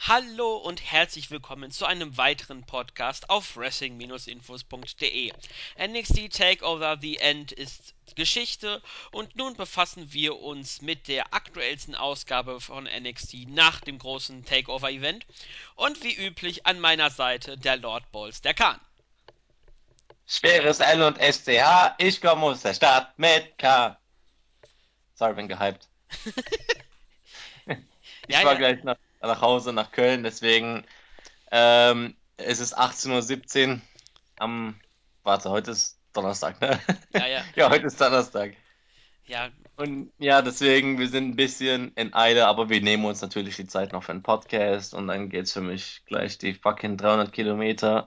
Hallo und herzlich willkommen zu einem weiteren Podcast auf wrestling-infos.de. NXT Takeover The End ist Geschichte und nun befassen wir uns mit der aktuellsten Ausgabe von NXT nach dem großen Takeover Event und wie üblich an meiner Seite der Lord Balls der Khan. Schweres L und SCH, ich komme aus der Stadt mit K. Sorry, bin gehypt. ich Ja, war ja. gleich nach, nach Hause, nach Köln, deswegen ähm, es ist 18.17 Uhr am, warte, heute ist Donnerstag, ne? Ja, ja. ja, heute ist Donnerstag. Ja, Und ja, deswegen, wir sind ein bisschen in Eile, aber wir nehmen uns natürlich die Zeit noch für einen Podcast und dann geht's für mich gleich die fucking 300 Kilometer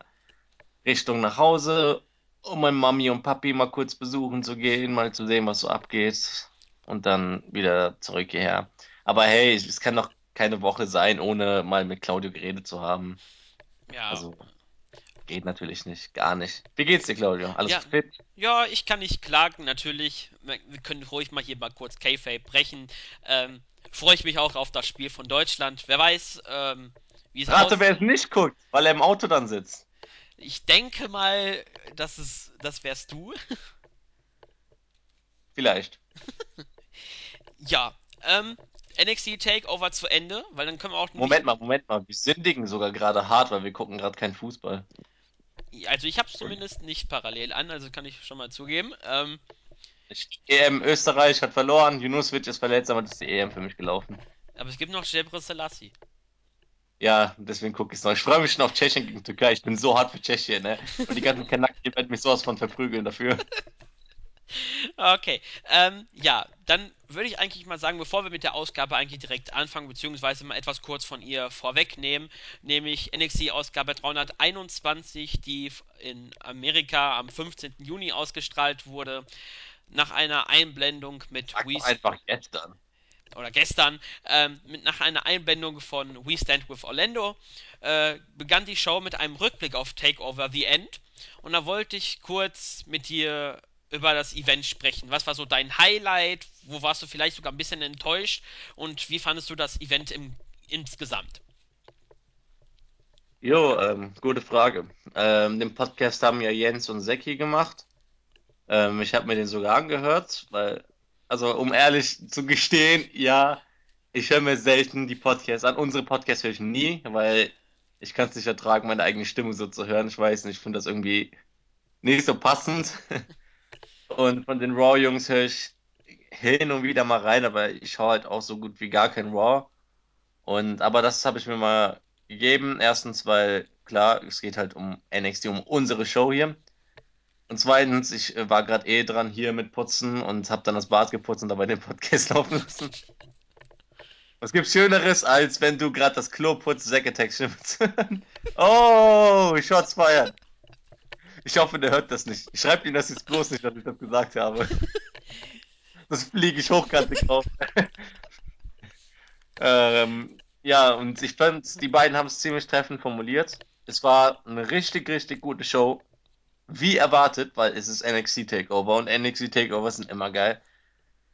Richtung nach Hause, um meine Mami und Papi mal kurz besuchen zu gehen, mal zu sehen, was so abgeht und dann wieder zurück hierher. Aber hey, es kann doch keine Woche sein, ohne mal mit Claudio geredet zu haben. ja. Also geht natürlich nicht, gar nicht. Wie geht's dir, Claudio? Alles Ja, fit? ja, ich kann nicht klagen, natürlich. Wir können ruhig mal hier mal kurz Kayfabe brechen. Ähm, freue ich mich auch auf das Spiel von Deutschland. Wer weiß, ähm, wie es Rate, wer es nicht guckt, weil er im Auto dann sitzt. Ich denke mal, dass es, das wärst du. Vielleicht. Ja, ähm, NXT Takeover zu Ende, weil dann können wir auch. Moment mal, Moment mal. Wir sündigen sogar gerade hart, weil wir gucken gerade keinen Fußball. Also ich habe es zumindest nicht parallel an, also kann ich schon mal zugeben. Ähm, EM Österreich hat verloren, Junusovic ist verletzt, aber das ist die EM für mich gelaufen. aber es gibt noch Jebre Selassie. Ja, deswegen gucke ich es noch. Ich freue mich schon auf Tschechien gegen Türkei. Ich bin so hart für Tschechien, ne? Und die ganzen Kanaken werden mich sowas von verprügeln dafür. Okay, ähm, ja, dann würde ich eigentlich mal sagen, bevor wir mit der Ausgabe eigentlich direkt anfangen, beziehungsweise mal etwas kurz von ihr vorwegnehmen, nämlich NXT-Ausgabe 321, die in Amerika am 15. Juni ausgestrahlt wurde, nach einer Einblendung mit Sag einfach gestern. oder gestern, ähm, mit, nach einer Einblendung von We Stand with Orlando, äh, begann die Show mit einem Rückblick auf Takeover The End. Und da wollte ich kurz mit dir über das Event sprechen. Was war so dein Highlight? Wo warst du vielleicht sogar ein bisschen enttäuscht? Und wie fandest du das Event im, insgesamt? Jo, ähm, gute Frage. Ähm, den Podcast haben ja Jens und Seki gemacht. Ähm, ich habe mir den sogar angehört, weil, also um ehrlich zu gestehen, ja, ich höre mir selten die Podcasts an. Unsere Podcasts höre ich nie, weil ich kann es nicht ertragen, meine eigene Stimme so zu hören. Ich weiß nicht, ich finde das irgendwie nicht so passend. Und von den Raw-Jungs höre ich hin und wieder mal rein, aber ich schaue halt auch so gut wie gar kein Raw. Und aber das habe ich mir mal gegeben. Erstens, weil klar, es geht halt um NXT, um unsere Show hier. Und zweitens, ich äh, war gerade eh dran hier mit Putzen und habe dann das Bad geputzt und dabei den Podcast laufen lassen. Was gibt's Schöneres, als wenn du gerade das Klo putzt, Zack Attack oh, Shots feiern. Ich hoffe, der hört das nicht. Schreibt ihm das jetzt bloß nicht, dass ich das gesagt habe. Das fliege ich hochkantig drauf. Ähm, ja, und ich fand, die beiden haben es ziemlich treffend formuliert. Es war eine richtig, richtig gute Show. Wie erwartet, weil es ist NXT Takeover und NXT Takeover sind immer geil.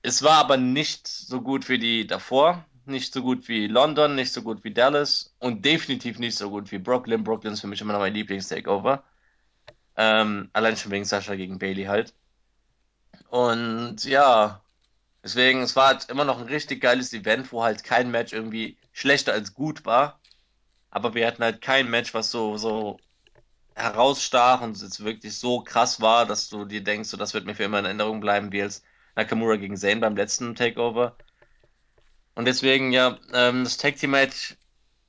Es war aber nicht so gut wie die davor, nicht so gut wie London, nicht so gut wie Dallas und definitiv nicht so gut wie Brooklyn. Brooklyn ist für mich immer noch mein Lieblings-Takeover. Ähm, allein schon wegen Sascha gegen Bailey halt. Und ja, deswegen, es war halt immer noch ein richtig geiles Event, wo halt kein Match irgendwie schlechter als gut war. Aber wir hatten halt kein Match, was so, so herausstach und jetzt wirklich so krass war, dass du dir denkst, so, das wird mir für immer in Erinnerung bleiben, wie als Nakamura gegen Zayn beim letzten Takeover. Und deswegen, ja, ähm, das Tag Team Match,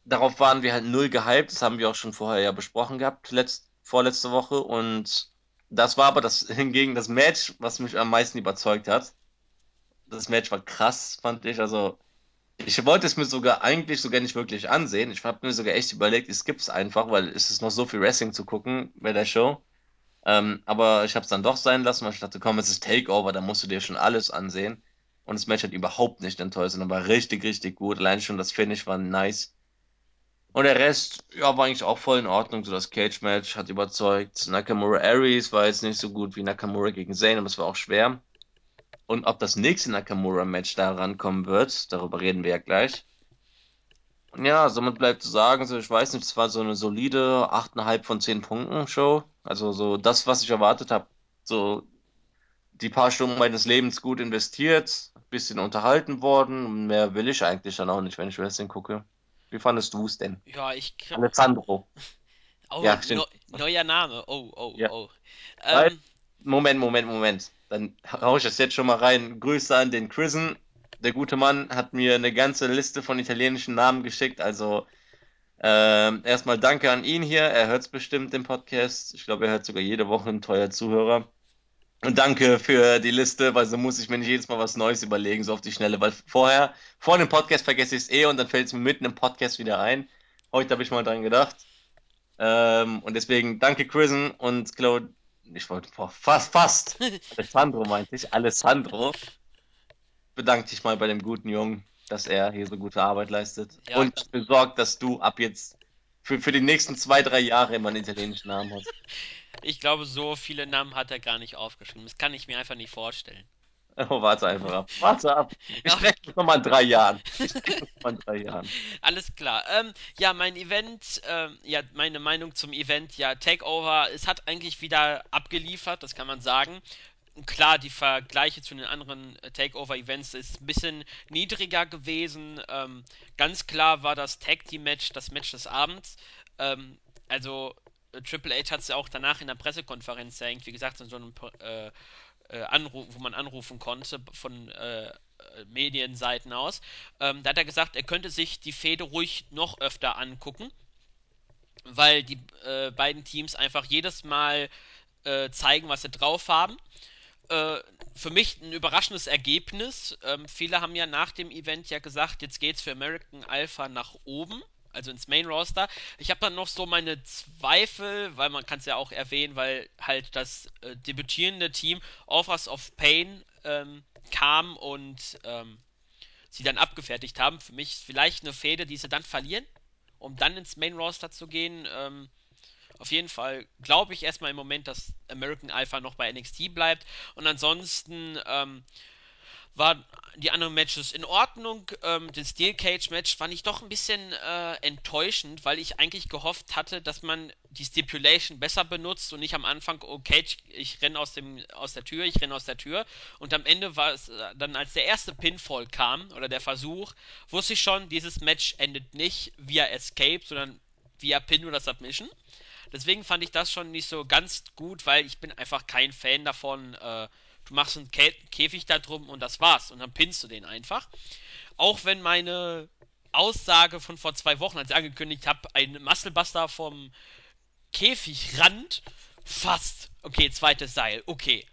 darauf waren wir halt null gehypt. Das haben wir auch schon vorher ja besprochen gehabt, letzt, vorletzte Woche. Und das war aber das hingegen das Match, was mich am meisten überzeugt hat. Das Match war krass, fand ich. Also, ich wollte es mir sogar eigentlich sogar nicht wirklich ansehen. Ich habe mir sogar echt überlegt, ich skipp's einfach, weil es ist noch so viel Wrestling zu gucken bei der Show. Ähm, aber ich habe es dann doch sein lassen, weil ich dachte, komm, es ist Takeover, da musst du dir schon alles ansehen. Und das Match hat überhaupt nicht enttäuscht, sondern war richtig, richtig gut. Allein schon das Finish war nice. Und der Rest, ja, war eigentlich auch voll in Ordnung. So das Cage-Match hat überzeugt. Nakamura Aries war jetzt nicht so gut wie Nakamura gegen Zayn, aber es war auch schwer. und ob das nächste Nakamura-Match da rankommen wird, darüber reden wir ja gleich. Und ja, somit bleibt zu sagen, so, ich weiß nicht, es war so eine solide 8,5 von 10 Punkten Show. Also so das, was ich erwartet habe. So die paar Stunden meines Lebens gut investiert, bisschen unterhalten worden. Mehr will ich eigentlich dann auch nicht, wenn ich Wrestling gucke. Wie fandest du es denn? Ja, ich. Alessandro. Oh, Ja, stimmt. neu- neuer Name. Oh, oh, Ja. oh. Ähm, Moment, Moment, Moment. Dann hau ich das jetzt schon mal rein. Grüße an den Chrisen. Der gute Mann hat mir eine ganze Liste von italienischen Namen geschickt. Also ähm, erstmal danke an ihn hier. Er hört es bestimmt den Podcast. Ich glaube, er hört sogar jede Woche ein treuer Zuhörer. Und danke für die Liste, weil so muss ich mir nicht jedes Mal was Neues überlegen, so auf die Schnelle. Weil vorher, vor dem Podcast vergesse ich es eh und dann fällt es mir mitten im Podcast wieder ein. Heute habe ich mal dran gedacht. Ähm, und deswegen danke Chrisen und Claude. Ich wollte fast, fast. Alessandro meinte ich. Alessandro. Bedank dich mal bei dem guten Jungen, dass er hier so gute Arbeit leistet. Ja. Und dafür sorgt, dass du ab jetzt für, für die nächsten zwei, drei Jahre immer einen italienischen Namen hast. ich glaube, so viele Namen hat er gar nicht aufgeschrieben. Das kann ich mir einfach nicht vorstellen. Oh, warte einfach ab. Warte ab. Ich Ja. spreche das nochmal in drei Jahren. Ich spreche das nochmal in drei Jahren. Alles klar. Ähm, ja, mein Event, ähm, ja, meine Meinung zum Event, ja, Takeover, es hat eigentlich wieder abgeliefert, das kann man sagen. Klar, die Vergleiche zu den anderen äh, Takeover-Events ist ein bisschen niedriger gewesen. Ähm, ganz klar war das Tag Team Match das Match des Abends. Ähm, also äh, Triple H hat es ja auch danach in der Pressekonferenz ja irgendwie gesagt, in so einem äh, äh, Anruf, wo man anrufen konnte von äh, Medienseiten aus. Ähm, da hat er gesagt, er könnte sich die Fehde ruhig noch öfter angucken, weil die beiden Teams einfach jedes Mal zeigen, was sie drauf haben. Äh, für mich ein überraschendes Ergebnis. Ähm, viele haben ja nach dem Event ja gesagt, jetzt geht's für American Alpha nach oben, also ins Main Roster. Ich habe dann noch so meine Zweifel, weil man kann es ja auch erwähnen, weil halt das äh, debütierende Team Offers of Pain ähm, kam und ähm, sie dann abgefertigt haben. Für mich vielleicht eine Fehde, die sie dann verlieren, um dann ins Main Roster zu gehen. Ähm, auf jeden Fall glaube ich erstmal im Moment, dass American Alpha noch bei NXT bleibt. Und ansonsten ähm, waren die anderen Matches in Ordnung. Ähm, das Steel Cage Match fand ich doch ein bisschen äh, enttäuschend, weil ich eigentlich gehofft hatte, dass man die Stipulation besser benutzt und nicht am Anfang, oh Cage, ich renne aus, aus der Tür, ich renne aus der Tür. Und am Ende war es äh, dann, als der erste Pinfall kam oder der Versuch, wusste ich schon, dieses Match endet nicht via Escape, sondern via Pin oder Submission. Deswegen fand ich das schon nicht so ganz gut, weil ich bin einfach kein Fan davon. Äh, du machst einen Kä Käfig da drum und das war's. Und dann pinnst du den einfach. Auch wenn meine Aussage von vor zwei Wochen, als ich angekündigt habe, ein Musclebuster vom Käfigrand, fast. Okay, zweites Seil, okay.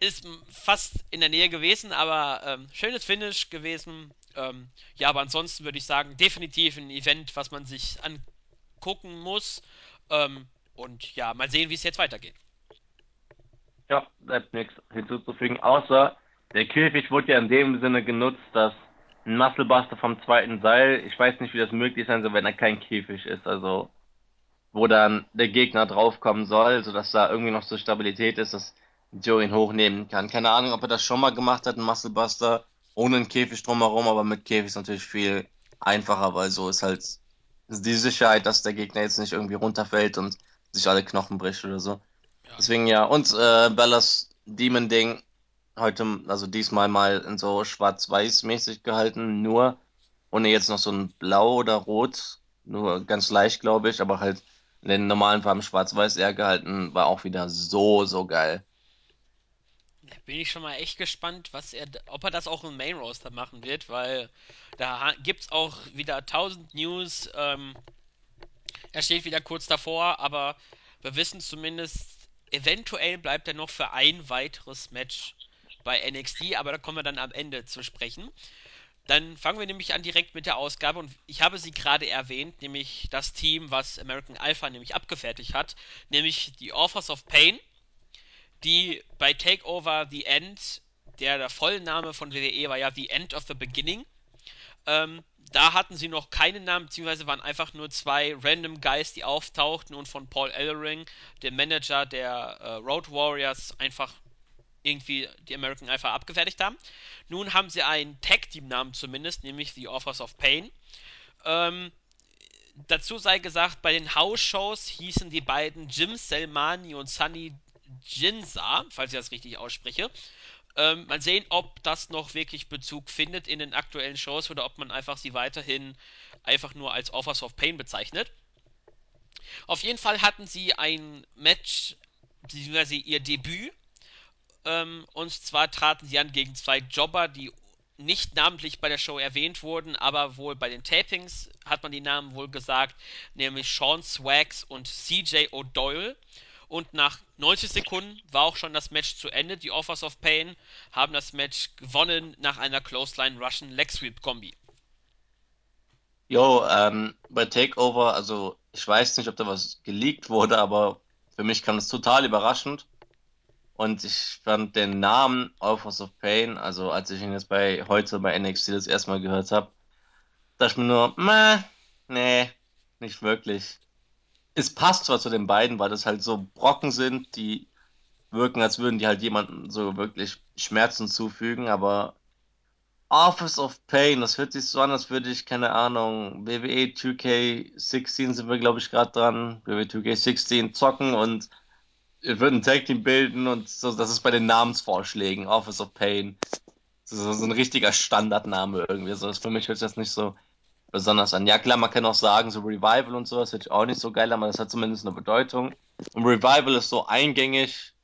Ist fast in der Nähe gewesen, aber ähm, schönes Finish gewesen. Ähm, ja, aber ansonsten würde ich sagen, definitiv ein Event, was man sich angucken muss. Ähm, und ja, mal sehen, wie es jetzt weitergeht. Ja, bleibt nichts hinzuzufügen, außer der Käfig wurde ja in dem Sinne genutzt, dass ein Musclebuster vom zweiten Seil, ich weiß nicht, wie das möglich sein soll, wenn er kein Käfig ist, also wo dann der Gegner draufkommen soll, sodass da irgendwie noch so Stabilität ist, dass Joe ihn hochnehmen kann. Keine Ahnung, ob er das schon mal gemacht hat, ein Musclebuster, ohne einen Käfig drumherum, aber mit Käfig ist natürlich viel einfacher, weil so ist halt die Sicherheit, dass der Gegner jetzt nicht irgendwie runterfällt und sich alle Knochen bricht oder so. Ja. Deswegen ja, und äh, Bellas Demon-Ding heute, also diesmal mal in so schwarz-weiß-mäßig gehalten, nur ohne jetzt noch so ein Blau oder Rot, nur ganz leicht, glaube ich, aber halt in den normalen Farben schwarz-weiß eher gehalten, war auch wieder so, so geil. Bin ich schon mal echt gespannt, was er, ob er das auch im Main Roster machen wird, weil da gibt's auch wieder 1000 News. Ähm, er steht wieder kurz davor, aber wir wissen zumindest, eventuell bleibt er noch für ein weiteres Match bei NXT, aber da kommen wir dann am Ende zu sprechen. Dann fangen wir nämlich an direkt mit der Ausgabe und ich habe sie gerade erwähnt, nämlich das Team, was American Alpha nämlich abgefertigt hat, nämlich die Authors of Pain, die bei Takeover The End, der, der Vollname von WWE war ja The End of the Beginning, ähm, da hatten sie noch keinen Namen, beziehungsweise waren einfach nur zwei random Guys, die auftauchten und von Paul Ellering, dem Manager der äh, Road Warriors, einfach irgendwie die American Alpha abgefertigt haben. Nun haben sie einen Tag-Team-Namen zumindest, nämlich The Authors of Pain. Ähm, dazu sei gesagt, bei den House-Shows hießen die beiden Jim Selmani und Sunny Jinsa, falls ich das richtig ausspreche. Ähm, mal sehen, ob das noch wirklich Bezug findet in den aktuellen Shows oder ob man einfach sie weiterhin einfach nur als Offers of Pain bezeichnet. Auf jeden Fall hatten sie ein Match, beziehungsweise ihr Debüt. Ähm, und zwar traten sie an gegen zwei Jobber, die nicht namentlich bei der Show erwähnt wurden, aber wohl bei den Tapings hat man die Namen wohl gesagt, nämlich Sean Swags und CJ O'Doyle. Und nach 90 Sekunden war auch schon das Match zu Ende. Die Offers of Pain haben das Match gewonnen nach einer Clothesline Russian Leg Sweep Kombi. Jo, ähm, bei Takeover, also ich weiß nicht, ob da was geleakt wurde, aber für mich kam es total überraschend. Und ich fand den Namen Authors of Pain, also als ich ihn jetzt bei heute bei NXT das erste Mal gehört habe, dachte ich mir nur, meh, nee, nicht wirklich. Es passt zwar zu den beiden, weil das halt so Brocken sind, die wirken, als würden die halt jemandem so wirklich Schmerzen zufügen, aber Office of Pain, das hört sich so an, als würde ich, keine Ahnung, WWE 2K16 sind wir, glaube ich, gerade dran, WWE 2K16 zocken und wir würden ein Tag Team bilden und so, das ist bei den Namensvorschlägen, Office of Pain. So, so ein richtiger Standardname irgendwie. So, für mich hört sich das nicht so besonders an. Ja, klar, man kann auch sagen, so Revival und sowas hört sich auch nicht so geil aber das hat zumindest eine Bedeutung. Und Revival ist so eingängig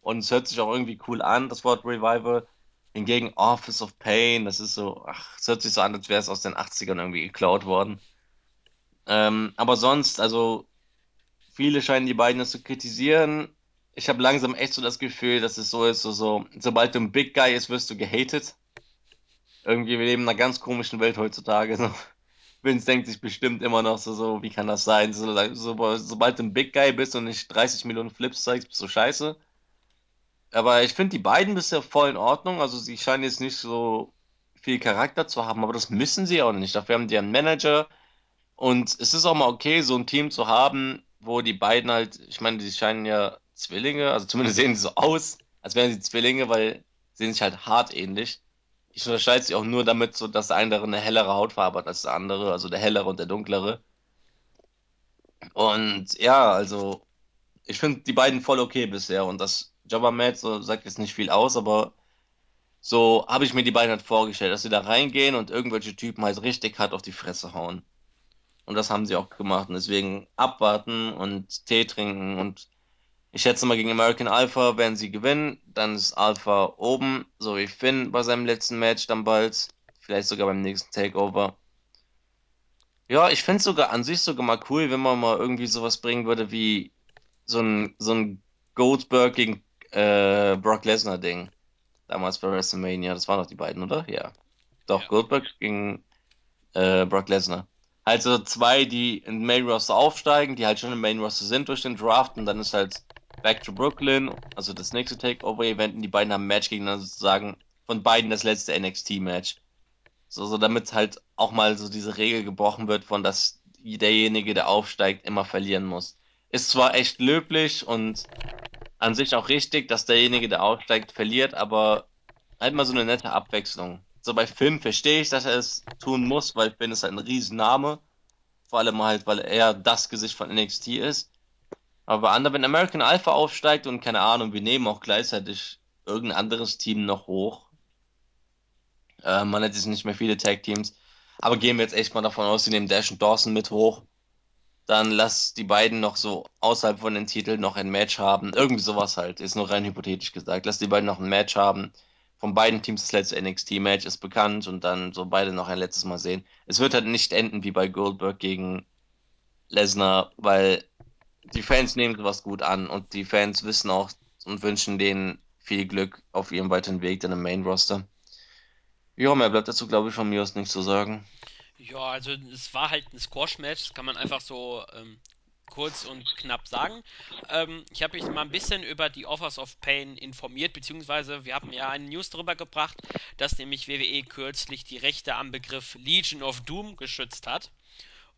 und es hört sich auch irgendwie cool an, das Wort Revival. Hingegen Office of Pain, das ist so, ach, es hört sich so an, als wäre es aus den 80ern irgendwie geklaut worden. Ähm, aber sonst, also viele scheinen die beiden das zu kritisieren. Ich habe langsam echt so das Gefühl, dass es so ist, so, so, sobald du ein Big Guy ist, wirst du gehatet. Irgendwie, wir leben in einer ganz komischen Welt heutzutage. So. Vince denkt sich bestimmt immer noch so, so wie kann das sein? So, so, sobald du ein Big Guy bist und nicht 30 Millionen Flips zeigst, bist du scheiße. Aber ich finde die beiden bisher voll in Ordnung. Also sie scheinen jetzt nicht so viel Charakter zu haben, aber das müssen sie auch nicht. Dafür haben die einen Manager. Und es ist auch mal okay, so ein Team zu haben, wo die beiden halt, ich meine, die scheinen ja Zwillinge, also zumindest sehen sie so aus, als wären sie Zwillinge, weil sie sehen sich halt hart ähnlich. Ich unterscheide sie auch nur damit, so dass der eine eine hellere Hautfarbe hat als der andere, also der hellere und der dunklere. Und ja, also ich finde die beiden voll okay bisher und das Jobber Matt so sagt jetzt nicht viel aus, aber so habe ich mir die beiden halt vorgestellt, dass sie da reingehen und irgendwelche Typen halt richtig hart auf die Fresse hauen. Und das haben sie auch gemacht. Und deswegen abwarten und Tee trinken. Und ich schätze mal, gegen American Alpha werden sie gewinnen. Dann ist Alpha oben, so wie Finn bei seinem letzten Match dann bald. Vielleicht sogar beim nächsten Takeover. Ja, ich finde es sogar an sich sogar mal cool, wenn man mal irgendwie sowas bringen würde wie so ein, so ein Goldberg gegen äh, Brock Lesnar Ding. Damals bei WrestleMania. Das waren doch die beiden, oder? Ja. Doch, Ja. Goldberg gegen äh, Brock Lesnar. Also zwei, die in den Main Roster aufsteigen, die halt schon im Main Roster sind durch den Draft und dann ist halt Back to Brooklyn, also das nächste Takeover-Event und die beiden haben ein Match gegeneinander sozusagen von beiden das letzte NXT-Match. So, so damit halt auch mal so diese Regel gebrochen wird, von dass derjenige, der aufsteigt, immer verlieren muss. Ist zwar echt löblich und an sich auch richtig, dass derjenige, der aufsteigt, verliert, aber halt mal so eine nette Abwechslung. So bei Finn verstehe ich, dass er es tun muss, weil Finn ist halt ein Riesenname. Vor allem halt, weil er das Gesicht von NXT ist. Aber bei anderen, wenn American Alpha aufsteigt und keine Ahnung, wir nehmen auch gleichzeitig irgendein anderes Team noch hoch. Äh, man hat jetzt nicht mehr viele Tag Teams. Aber gehen wir jetzt echt mal davon aus, sie nehmen Dash und Dawson mit hoch. Dann lass die beiden noch so außerhalb von den Titeln noch ein Match haben. Irgendwie sowas halt. Ist nur rein hypothetisch gesagt. Lass die beiden noch ein Match haben. Von beiden Teams das letzte NXT-Match ist bekannt und dann so beide noch ein letztes Mal sehen. Es wird halt nicht enden wie bei Goldberg gegen Lesnar, weil die Fans nehmen sowas gut an und die Fans wissen auch und wünschen denen viel Glück auf ihrem weiteren Weg dann im Main Roster. Ja, mehr bleibt dazu, glaube ich, von mir aus nichts zu sagen. Ja, also es war halt ein Squash-Match, das kann man einfach so ähm, kurz und knapp sagen. Ähm, ich habe mich mal ein bisschen über die Offers of Pain informiert, beziehungsweise wir haben ja eine News darüber gebracht, dass nämlich WWE kürzlich die Rechte am Begriff Legion of Doom geschützt hat.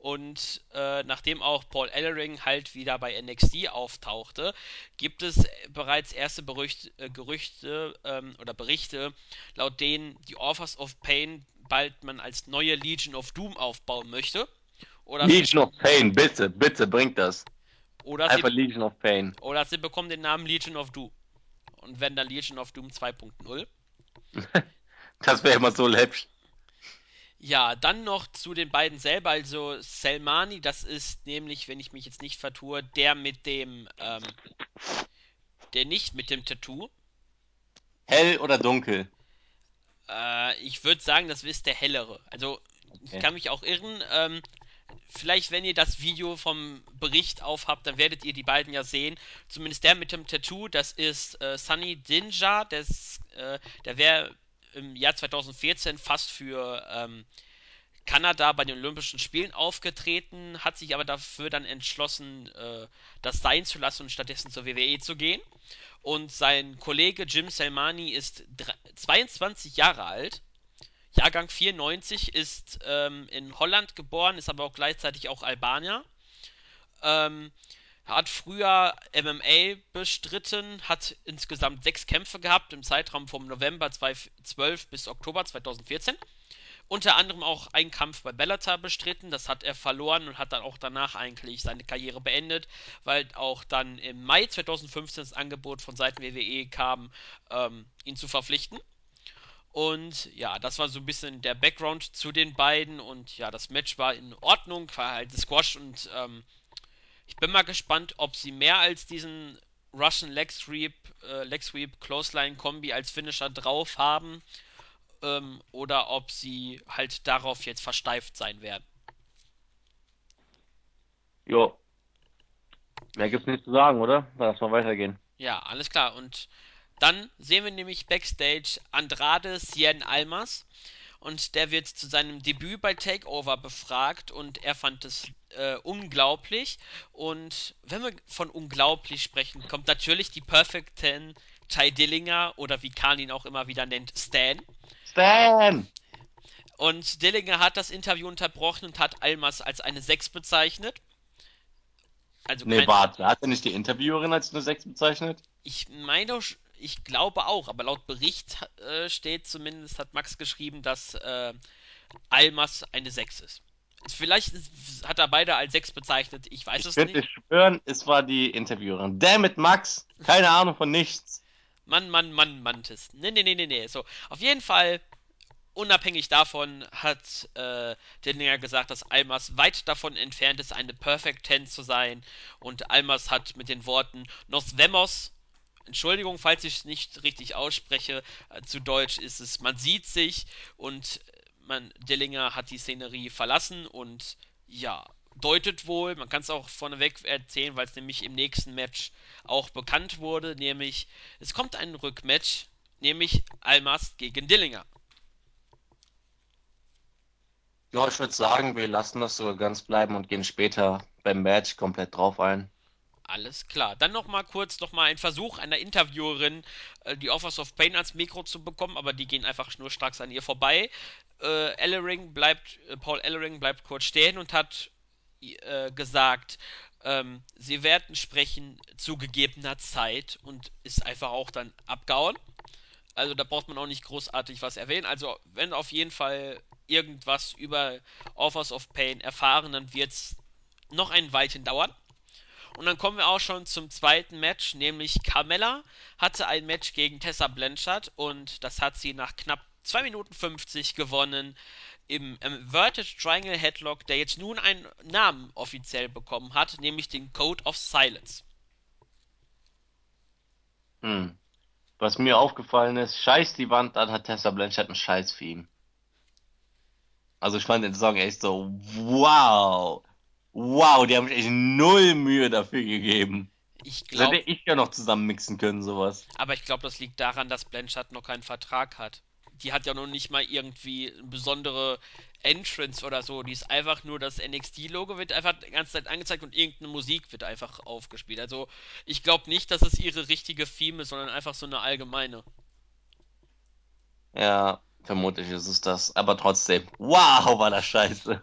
Und äh, nachdem auch Paul Ellering halt wieder bei NXT auftauchte, gibt es bereits erste Berücht, äh, Gerüchte ähm, oder Berichte, laut denen die Authors of Pain bald man als neue Legion of Doom aufbauen möchte. Oder Legion of Pain, bitte, bitte, bringt das. Oder Einfach sie, Legion of Pain. Oder sie bekommen den Namen Legion of Doom. Und wenn dann Legion of Doom 2.0. das wäre immer so läppisch. Ja, dann noch zu den beiden selber. Also Selmani, das ist nämlich, wenn ich mich jetzt nicht vertue, der mit dem, ähm, der nicht mit dem Tattoo. Hell oder dunkel? Äh, ich würde sagen, das ist der hellere. Also, ich kann mich auch irren. Ähm, vielleicht, wenn ihr das Video vom Bericht aufhabt, dann werdet ihr die beiden ja sehen. Zumindest der mit dem Tattoo, das ist äh, Sunny Dinja. Das, äh, der wäre im Jahr 2014 fast für ähm, Kanada bei den Olympischen Spielen aufgetreten, hat sich aber dafür dann entschlossen, äh, das sein zu lassen und stattdessen zur WWE zu gehen. Und sein Kollege Jim Selmani ist 22 Jahre alt, Jahrgang 94, ist ähm, in Holland geboren, ist aber auch gleichzeitig auch Albanier. Ähm, hat früher MMA bestritten, hat insgesamt sechs Kämpfe gehabt im Zeitraum vom November 2012 bis Oktober 2014. Unter anderem auch einen Kampf bei Bellator bestritten, das hat er verloren und hat dann auch danach eigentlich seine Karriere beendet, weil auch dann im Mai 2015 das Angebot von Seiten WWE kam, ähm, ihn zu verpflichten. Und ja, das war so ein bisschen der Background zu den beiden und ja, das Match war in Ordnung, war halt Squash und ähm, ich bin mal gespannt, ob sie mehr als diesen Russian Leg Sweep, äh, Leg Sweep Clothesline Kombi als Finisher drauf haben ähm, oder ob sie halt darauf jetzt versteift sein werden. Jo. Mehr gibt's nicht zu sagen, oder? Lass mal weitergehen. Ja, alles klar. Und dann sehen wir nämlich Backstage Andrade Cien Almas und der wird zu seinem Debüt bei Takeover befragt und er fand es äh, unglaublich. Und wenn wir von unglaublich sprechen, kommt natürlich die Perfect Ten Ty Dillinger oder wie Khan ihn auch immer wieder nennt, Stan. Stan! Und Dillinger hat das Interview unterbrochen und hat Almas als eine 6 bezeichnet. Also nee, warte, hat er nicht die Interviewerin als eine 6 bezeichnet? Ich meine, ich glaube auch, aber laut Bericht äh, steht zumindest, hat Max geschrieben, dass äh, Almas eine 6 ist. Vielleicht hat er beide als 6 bezeichnet, ich weiß ich es nicht. Ich könnte schwören, es war die Interviewerin. Damn it, Max! Keine Ahnung von nichts. Mann, Mann, Mann, Mantis. Nee, nee, nee, nee, nee. So, auf jeden Fall, unabhängig davon, hat äh, Dillinger gesagt, dass Almas weit davon entfernt ist, eine Perfect Ten zu sein. Und Almas hat mit den Worten Nos vemos Entschuldigung, falls ich es nicht richtig ausspreche. Äh, zu Deutsch ist es, man sieht sich und man, Dillinger hat die Szenerie verlassen und ja, deutet wohl, man kann es auch vorneweg erzählen, weil es nämlich im nächsten Match auch bekannt wurde, nämlich es kommt ein Rückmatch, nämlich Almas gegen Dillinger. Ja, ich würde sagen, wir lassen das sogar ganz bleiben und gehen später beim Match komplett drauf ein. Alles klar. Dann nochmal kurz nochmal ein Versuch einer Interviewerin, äh, die Offers of Pain ans Mikro zu bekommen, aber die gehen einfach schnurstracks an ihr vorbei. Äh, Ellering bleibt, äh, Paul Ellering bleibt kurz stehen und hat äh, gesagt, ähm, sie werden sprechen zu gegebener Zeit und ist einfach auch dann abgehauen. Also da braucht man auch nicht großartig was erwähnen. Also wenn auf jeden Fall irgendwas über Offers of Pain erfahren, dann wird es noch ein Weilchen dauern. Und dann kommen wir auch schon zum zweiten Match, nämlich Carmella hatte ein Match gegen Tessa Blanchard und das hat sie nach knapp 2 Minuten 50 gewonnen im Inverted Triangle Headlock, der jetzt nun einen Namen offiziell bekommen hat, nämlich den Code of Silence. Hm. Was mir aufgefallen ist, scheiß die Wand, dann hat Tessa Blanchard einen Scheiß für ihn. Also ich fand den Song echt so, wow. Wow, die haben sich echt null Mühe dafür gegeben. Ich glaube. Hätte ich ja noch zusammen mixen können, sowas. Aber ich glaube, das liegt daran, dass Blanchard noch keinen Vertrag hat. Die hat ja noch nicht mal irgendwie eine besondere Entrance oder so. Die ist einfach nur das NXT-Logo wird einfach die ganze Zeit angezeigt und irgendeine Musik wird einfach aufgespielt. Also ich glaube nicht, dass es ihre richtige Theme ist, sondern einfach so eine allgemeine. Ja, vermutlich ist es das. Aber trotzdem, wow, war das scheiße.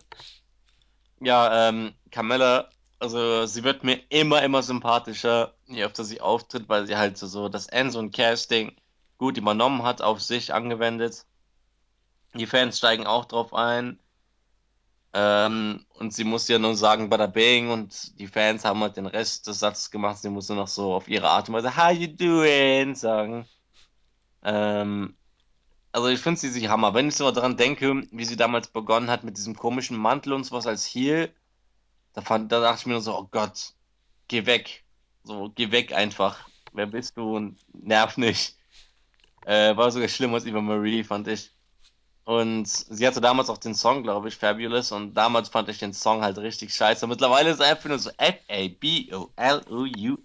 Ja, ähm, Carmella, also sie wird mir immer, immer sympathischer, je öfter sie auftritt, weil sie halt so, so das Enzo und Casting gut übernommen hat, auf sich angewendet. Die Fans steigen auch drauf ein. Ähm, und sie muss ja nur sagen, bada bing, und die Fans haben halt den Rest des Satzes gemacht. Sie muss nur noch so auf ihre Art und Weise, how you doing, sagen. Ähm, also ich finde sie sich Hammer. Wenn ich so daran denke, wie sie damals begonnen hat mit diesem komischen Mantel und sowas als Heel, da fand, da dachte ich mir nur so, oh Gott, geh weg. So, geh weg einfach. Wer bist du? Und nerv nicht. Äh, war sogar schlimmer als Eva Marie, fand ich. Und sie hatte damals auch den Song, glaube ich, Fabulous. Und damals fand ich den Song halt richtig scheiße. Mittlerweile ist er einfach nur so F-A-B-O-L-O-U-A.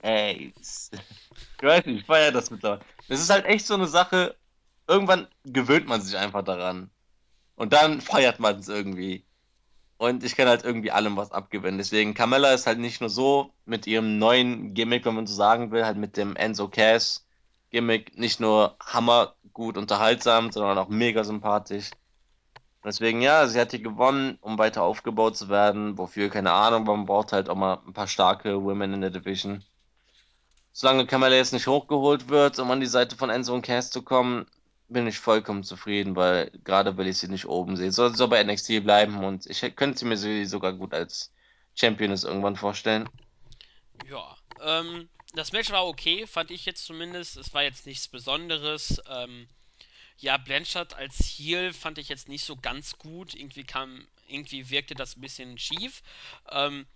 Ich weiß nicht, ich feiere das mittlerweile. Das ist halt echt so eine Sache. Irgendwann gewöhnt man sich einfach daran. Und dann feiert man es irgendwie. Und ich kann halt irgendwie allem was abgewinnen. Deswegen, Carmella ist halt nicht nur so mit ihrem neuen Gimmick, wenn man so sagen will, halt mit dem Enzo Cass Gimmick, nicht nur hammergut unterhaltsam, sondern auch mega sympathisch. Deswegen, ja, sie hat hier gewonnen, um weiter aufgebaut zu werden. Wofür, keine Ahnung, man braucht halt auch mal ein paar starke Women in der Division. Solange Carmella jetzt nicht hochgeholt wird, um an die Seite von Enzo und Cass zu kommen, bin ich vollkommen zufrieden, weil gerade will ich sie nicht oben sehen. Soll so bei NXT bleiben und ich könnte sie mir sie sogar gut als Championess irgendwann vorstellen. Ja, ähm, das Match war okay, fand ich jetzt zumindest. Es war jetzt nichts Besonderes. Ähm, ja, Blanchard als Heel fand ich jetzt nicht so ganz gut. Irgendwie kam, irgendwie wirkte das ein bisschen schief. Ähm,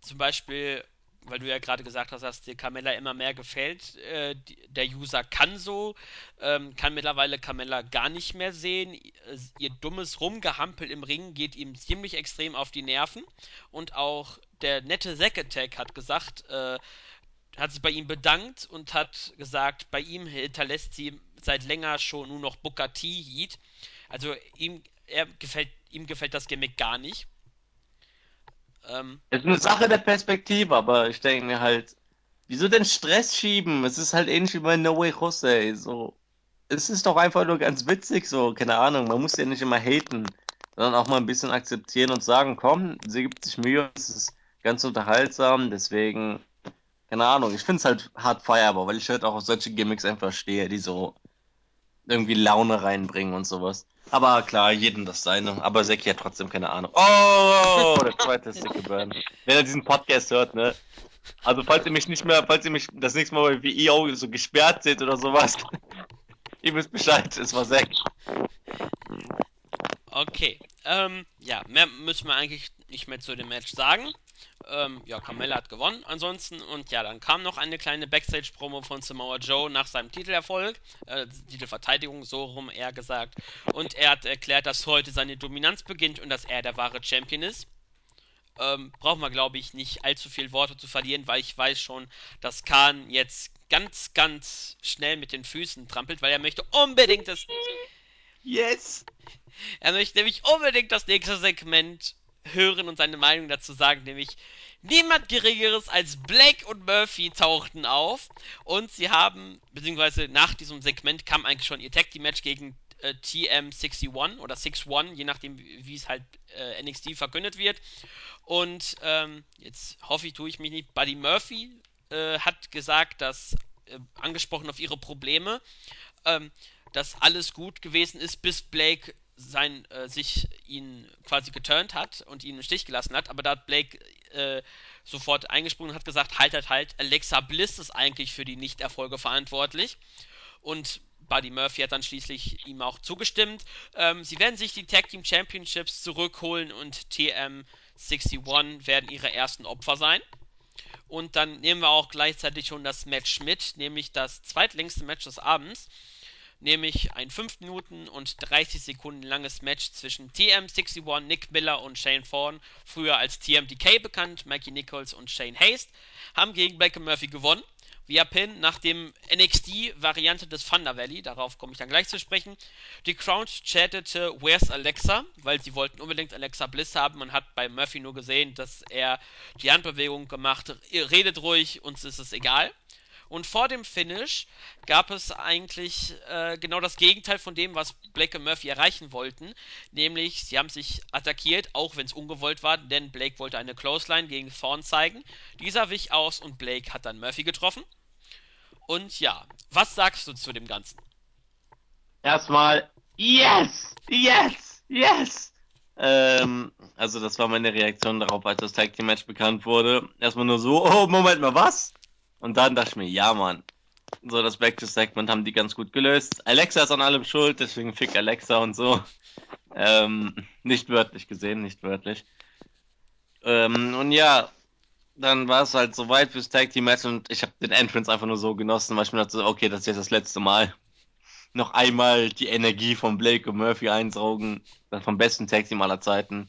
zum Beispiel, weil du ja gerade gesagt hast, dass dir Carmella immer mehr gefällt, äh, der User kann so, ähm, kann mittlerweile Carmella gar nicht mehr sehen. Ihr dummes Rumgehampel im Ring geht ihm ziemlich extrem auf die Nerven. Und auch der nette Zack Attack hat gesagt, äh, hat sich bei ihm bedankt und hat gesagt, bei ihm hinterlässt sie seit länger schon nur noch Booker T Heat. Also ihm, er gefällt, ihm gefällt das Gimmick gar nicht. Ähm, Es ist eine Sache der Perspektive, aber ich denke mir halt, wieso denn Stress schieben? Es ist halt ähnlich wie bei No Way Jose. So, es ist doch einfach nur ganz witzig, so, keine Ahnung. Man muss ja nicht immer haten, sondern auch mal ein bisschen akzeptieren und sagen, komm, sie gibt sich Mühe, es ist ganz unterhaltsam, deswegen, keine Ahnung. Ich finde es halt hart feierbar, weil ich halt auch auf solche Gimmicks einfach stehe, die so irgendwie Laune reinbringen und sowas. Aber klar, jedem das seine. Aber Seki hat trotzdem keine Ahnung. Oh, der zweite Sticky Burn. Wenn er diesen Podcast hört, ne? Also falls ihr mich nicht mehr, falls ihr mich das nächste Mal bei VEO so gesperrt seht oder sowas, ihr wisst Bescheid, es war Zack. okay. Ähm, ja, mehr müssen wir eigentlich nicht mehr zu dem Match sagen. Ähm, ja, Carmella hat gewonnen ansonsten. Und ja, dann kam noch eine kleine Backstage-Promo von Samoa Joe nach seinem Titelerfolg. Äh, Titelverteidigung, so rum eher gesagt. Und er hat erklärt, dass heute seine Dominanz beginnt und dass er der wahre Champion ist. Ähm, braucht man, glaube ich, nicht allzu viel Worte zu verlieren, weil ich weiß schon, dass Khan jetzt ganz, ganz schnell mit den Füßen trampelt, weil er möchte unbedingt das Yes! Er möchte nämlich unbedingt das nächste Segment hören und seine Meinung dazu sagen, nämlich niemand Geringeres als Blake und Murphy tauchten auf und sie haben, beziehungsweise nach diesem Segment kam eigentlich schon ihr Tag Team Match gegen äh, TM61 oder 61, je nachdem wie es halt äh, NXT verkündet wird. Und ähm, jetzt hoffe ich, tue ich mich nicht. Buddy Murphy äh, hat gesagt, dass äh, angesprochen auf ihre Probleme, ähm, dass alles gut gewesen ist, bis Blake sein, äh, sich ihn quasi geturnt hat und ihn im Stich gelassen hat. Aber da hat Blake äh, sofort eingesprungen und hat gesagt, halt, halt, halt, Alexa Bliss ist eigentlich für die Nichterfolge verantwortlich. Und Buddy Murphy hat dann schließlich ihm auch zugestimmt. Ähm, sie werden sich die Tag Team Championships zurückholen und TM61 werden ihre ersten Opfer sein. Und dann nehmen wir auch gleichzeitig schon das Match mit, nämlich das zweitlängste Match des Abends nämlich ein 5 Minuten und 30 Sekunden langes Match zwischen TM61, Nick Miller und Shane Thorne, früher als TMDK bekannt, Mikey Nichols und Shane Haste, haben gegen Blake Murphy gewonnen. Via Pin nach dem NXT-Variante des Thunder Valley, darauf komme ich dann gleich zu sprechen. Die Crowd chattete Where's Alexa, weil sie wollten unbedingt Alexa Bliss haben. Man hat bei Murphy nur gesehen, dass er die Handbewegung gemacht, redet ruhig, uns ist es egal. Und vor dem Finish gab es eigentlich äh, genau das Gegenteil von dem, was Blake und Murphy erreichen wollten. Nämlich, sie haben sich attackiert, auch wenn es ungewollt war, denn Blake wollte eine Clothesline gegen Thorn zeigen. Dieser wich aus und Blake hat dann Murphy getroffen. Und ja, was sagst du zu dem Ganzen? Erstmal, yes, yes, yes. Ähm, also das war meine Reaktion darauf, als das Tag Team Match bekannt wurde. Erstmal nur so, oh, Moment mal, was? Und dann dachte ich mir, ja, Mann. So, das Back-to-Segment haben die ganz gut gelöst. Alexa ist an allem schuld, deswegen fick Alexa und so. Ähm, nicht wörtlich gesehen, nicht wörtlich. Ähm, und ja, dann war es halt soweit fürs Tag Team Match und ich habe den Entrance einfach nur so genossen, weil ich mir dachte, okay, das ist jetzt das letzte Mal. Noch einmal die Energie von Blake und Murphy einsaugen, das vom besten Tag Team aller Zeiten.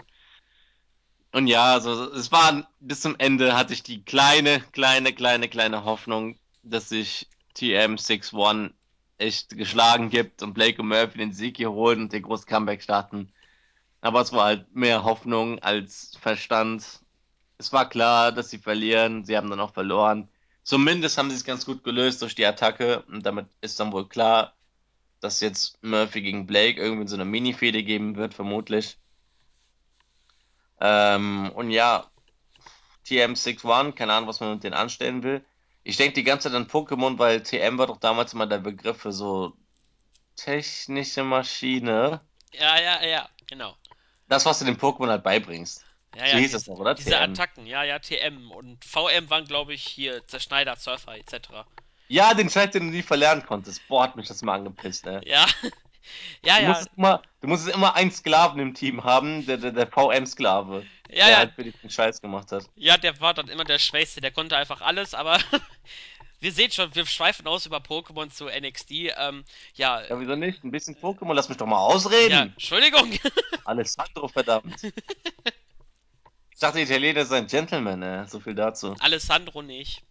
Und ja, also es war bis zum Ende hatte ich die kleine, kleine, kleine, kleine Hoffnung, dass sich TM61 echt geschlagen gibt und Blake und Murphy den Sieg hier holen und den großen Comeback starten. Aber es war halt mehr Hoffnung als Verstand es war klar, dass sie verlieren. Sie haben dann auch verloren. Zumindest haben sie es ganz gut gelöst durch die Attacke. Und damit ist dann wohl klar, dass jetzt Murphy gegen Blake irgendwie so eine Mini-Fehde geben wird, vermutlich. Ähm, und ja, TM61, keine Ahnung, was man mit denen anstellen will. Ich denke die ganze Zeit an Pokémon, weil TM war doch damals immer der Begriff für so technische Maschine. Ja, ja, ja, genau. Das, was du den Pokémon halt beibringst. Ja, ja, hieß die, es noch, oder? Diese TM. Attacken, ja, ja, TM. Und VM waren, glaube ich, hier Zerschneider, Surfer etc. Ja, den Scheiß, den du nie verlernen konntest. Boah, hat mich das mal angepisst, ey. Ja. ja, du ja. Musst immer, du musst immer einen Sklaven im Team haben, der, der, der VM-Sklave. Ja, der ja. halt für den Scheiß gemacht hat. Ja, der war dann immer der Schwächste, der konnte einfach alles, aber wir sehen schon, wir schweifen aus über Pokémon zu NXT. Ähm, ja. Ja, wieso nicht? Ein bisschen Pokémon, lass mich doch mal ausreden. Ja, Entschuldigung. Alessandro, verdammt. Ich dachte, Italiener ist ein Gentleman, ey. So viel dazu. Alessandro nicht.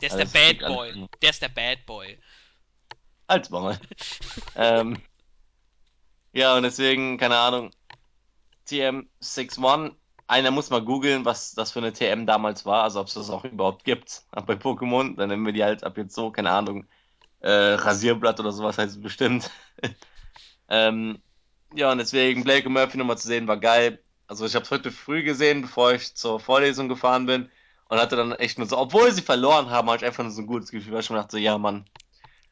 Der ist Alles der Bad Boy. Der ist der Bad Boy. Als Maul. ähm, ja, und deswegen, keine Ahnung. TM61. Einer muss mal googeln, was das für eine TM damals war, also ob es das auch überhaupt gibt. bei Pokémon, dann nennen wir die halt ab jetzt so, keine Ahnung, äh, Rasierblatt oder sowas heißt es bestimmt. ähm, ja, und deswegen Blake und Murphy nochmal zu sehen, war geil. Also ich habe es heute früh gesehen, bevor ich zur Vorlesung gefahren bin und hatte dann echt nur so, obwohl sie verloren haben, hatte ich einfach nur so ein gutes Gefühl, weil ich mir dachte, so, ja Mann,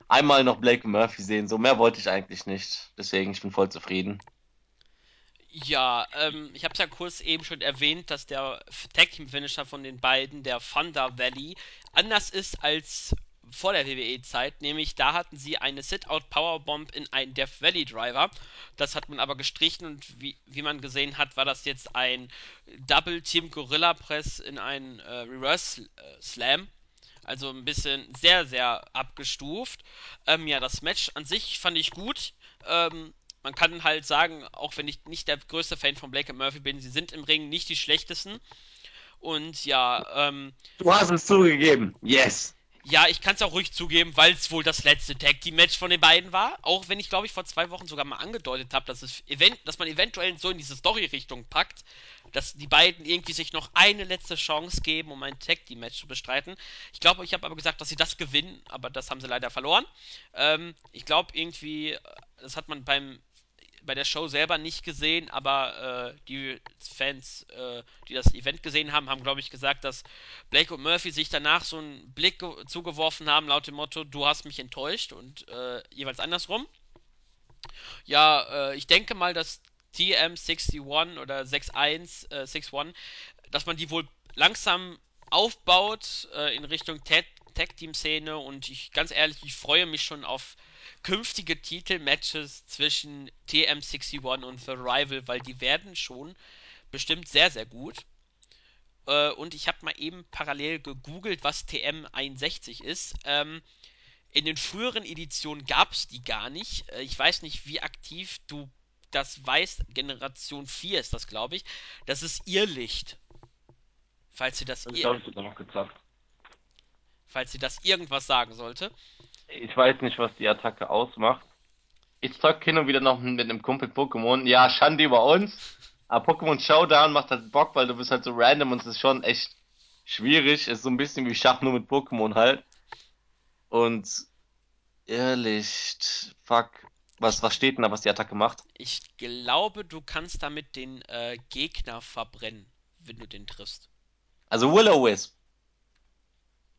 einmal noch Blake Murphy sehen, so mehr wollte ich eigentlich nicht. Deswegen, ich bin voll zufrieden. Ja, ähm, ich habe es ja kurz eben schon erwähnt, dass der Tag Team Finisher von den beiden, der Thunder Valley, anders ist als vor der WWE-Zeit, nämlich da hatten sie eine Sit-Out Powerbomb in einen Death Valley Driver. Das hat man aber gestrichen und wie, wie man gesehen hat, war das jetzt ein Double Team Gorilla Press in einen äh, Reverse äh, Slam. Also ein bisschen sehr, sehr abgestuft. Ähm, ja, das Match an sich fand ich gut. Ähm, man kann halt sagen, auch wenn ich nicht der größte Fan von Blake und Murphy bin, sie sind im Ring nicht die schlechtesten. Und ja, ähm. Du hast es zugegeben. Yes. Ja, ich kann es auch ruhig zugeben, weil es wohl das letzte Tag Team Match von den beiden war. Auch wenn ich, glaube ich, vor zwei Wochen sogar mal angedeutet habe, dass, es event dass man eventuell so in diese Story-Richtung packt, dass die beiden irgendwie sich noch eine letzte Chance geben, um ein Tag Team Match zu bestreiten. Ich glaube, ich habe aber gesagt, dass sie das gewinnen, aber das haben sie leider verloren. Ähm, ich glaube irgendwie, das hat man beim bei der Show selber nicht gesehen, aber äh, die Fans, äh, die das Event gesehen haben, haben, glaube ich, gesagt, dass Blake und Murphy sich danach so einen Blick zugeworfen haben, laut dem Motto, du hast mich enttäuscht und äh, jeweils andersrum. Ja, äh, ich denke mal, dass TM61 oder 61, äh, 61, dass man die wohl langsam aufbaut äh, in Richtung Tag-Team-Szene und ich, ganz ehrlich, ich freue mich schon auf künftige Titelmatches zwischen TM61 und The Rival, weil die werden schon bestimmt sehr, sehr gut. Äh, und ich habe mal eben parallel gegoogelt, was TM61 ist. Ähm, in den früheren Editionen gab es die gar nicht. Äh, ich weiß nicht, wie aktiv du das weißt. Generation 4 ist das, glaube ich. Das ist Irrlicht. Falls sie das, das ir noch gezockt. Falls sie das irgendwas sagen sollte. Ich weiß nicht, was die Attacke ausmacht. Ich zock hin und wieder noch mit einem Kumpel Pokémon. Ja, Schande über uns. Aber Pokémon Showdown macht halt Bock, weil du bist halt so random und es ist schon echt schwierig. Ist so ein bisschen wie Schach nur mit Pokémon halt. Und Irrlicht, fuck. Was, was steht denn da, was die Attacke macht? ich glaube, du kannst damit den äh, Gegner verbrennen, wenn du den triffst. Also Will-O-Wisp.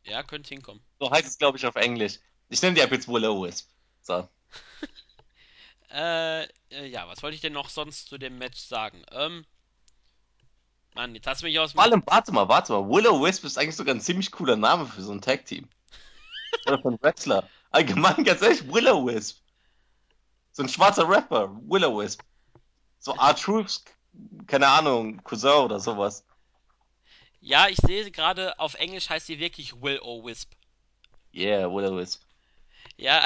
Ja, könnte hinkommen. So heißt es, glaube ich, auf Englisch. Ich nenne die ab jetzt Will-O-Wisp. So. Äh, äh, ja, was wollte ich denn noch sonst zu dem Match sagen? Ähm, Mann, jetzt hast du mich aus Vor allem, warte mal, warte mal. Will-O-Wisp ist eigentlich sogar ein ziemlich cooler Name für so ein Tag-Team. Oder für einen Wrestler. Allgemein, ganz ehrlich, Will-O-Wisp. So ein schwarzer Rapper. Will-O-Wisp. So R-Truths, keine Ahnung, Cousin oder sowas. Ja, ich sehe gerade, auf Englisch heißt sie wirklich Will-O-Wisp. Yeah, Will-O-Wisp. Ja,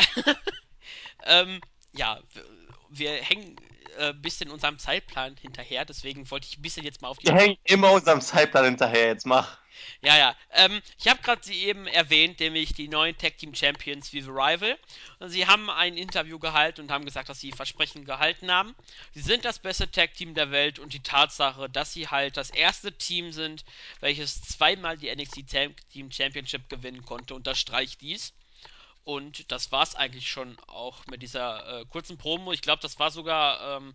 ähm, ja, wir hängen äh, ein bisschen unserem Zeitplan hinterher, deswegen wollte ich ein bisschen jetzt mal auf die Wir hängen immer unserem Zeitplan hinterher, jetzt mach. Ja, ja. Ähm, ich habe gerade sie eben erwähnt, nämlich die neuen Tag Team Champions wie The Rival. Und sie haben ein Interview gehalten und haben gesagt, dass sie Versprechen gehalten haben. Sie sind das beste Tag Team der Welt und die Tatsache, dass sie halt das erste Team sind, welches zweimal die NXT Tag Team Championship gewinnen konnte, unterstreicht dies. Und das war's eigentlich schon auch mit dieser äh, kurzen Promo. Ich glaube, das war sogar ähm,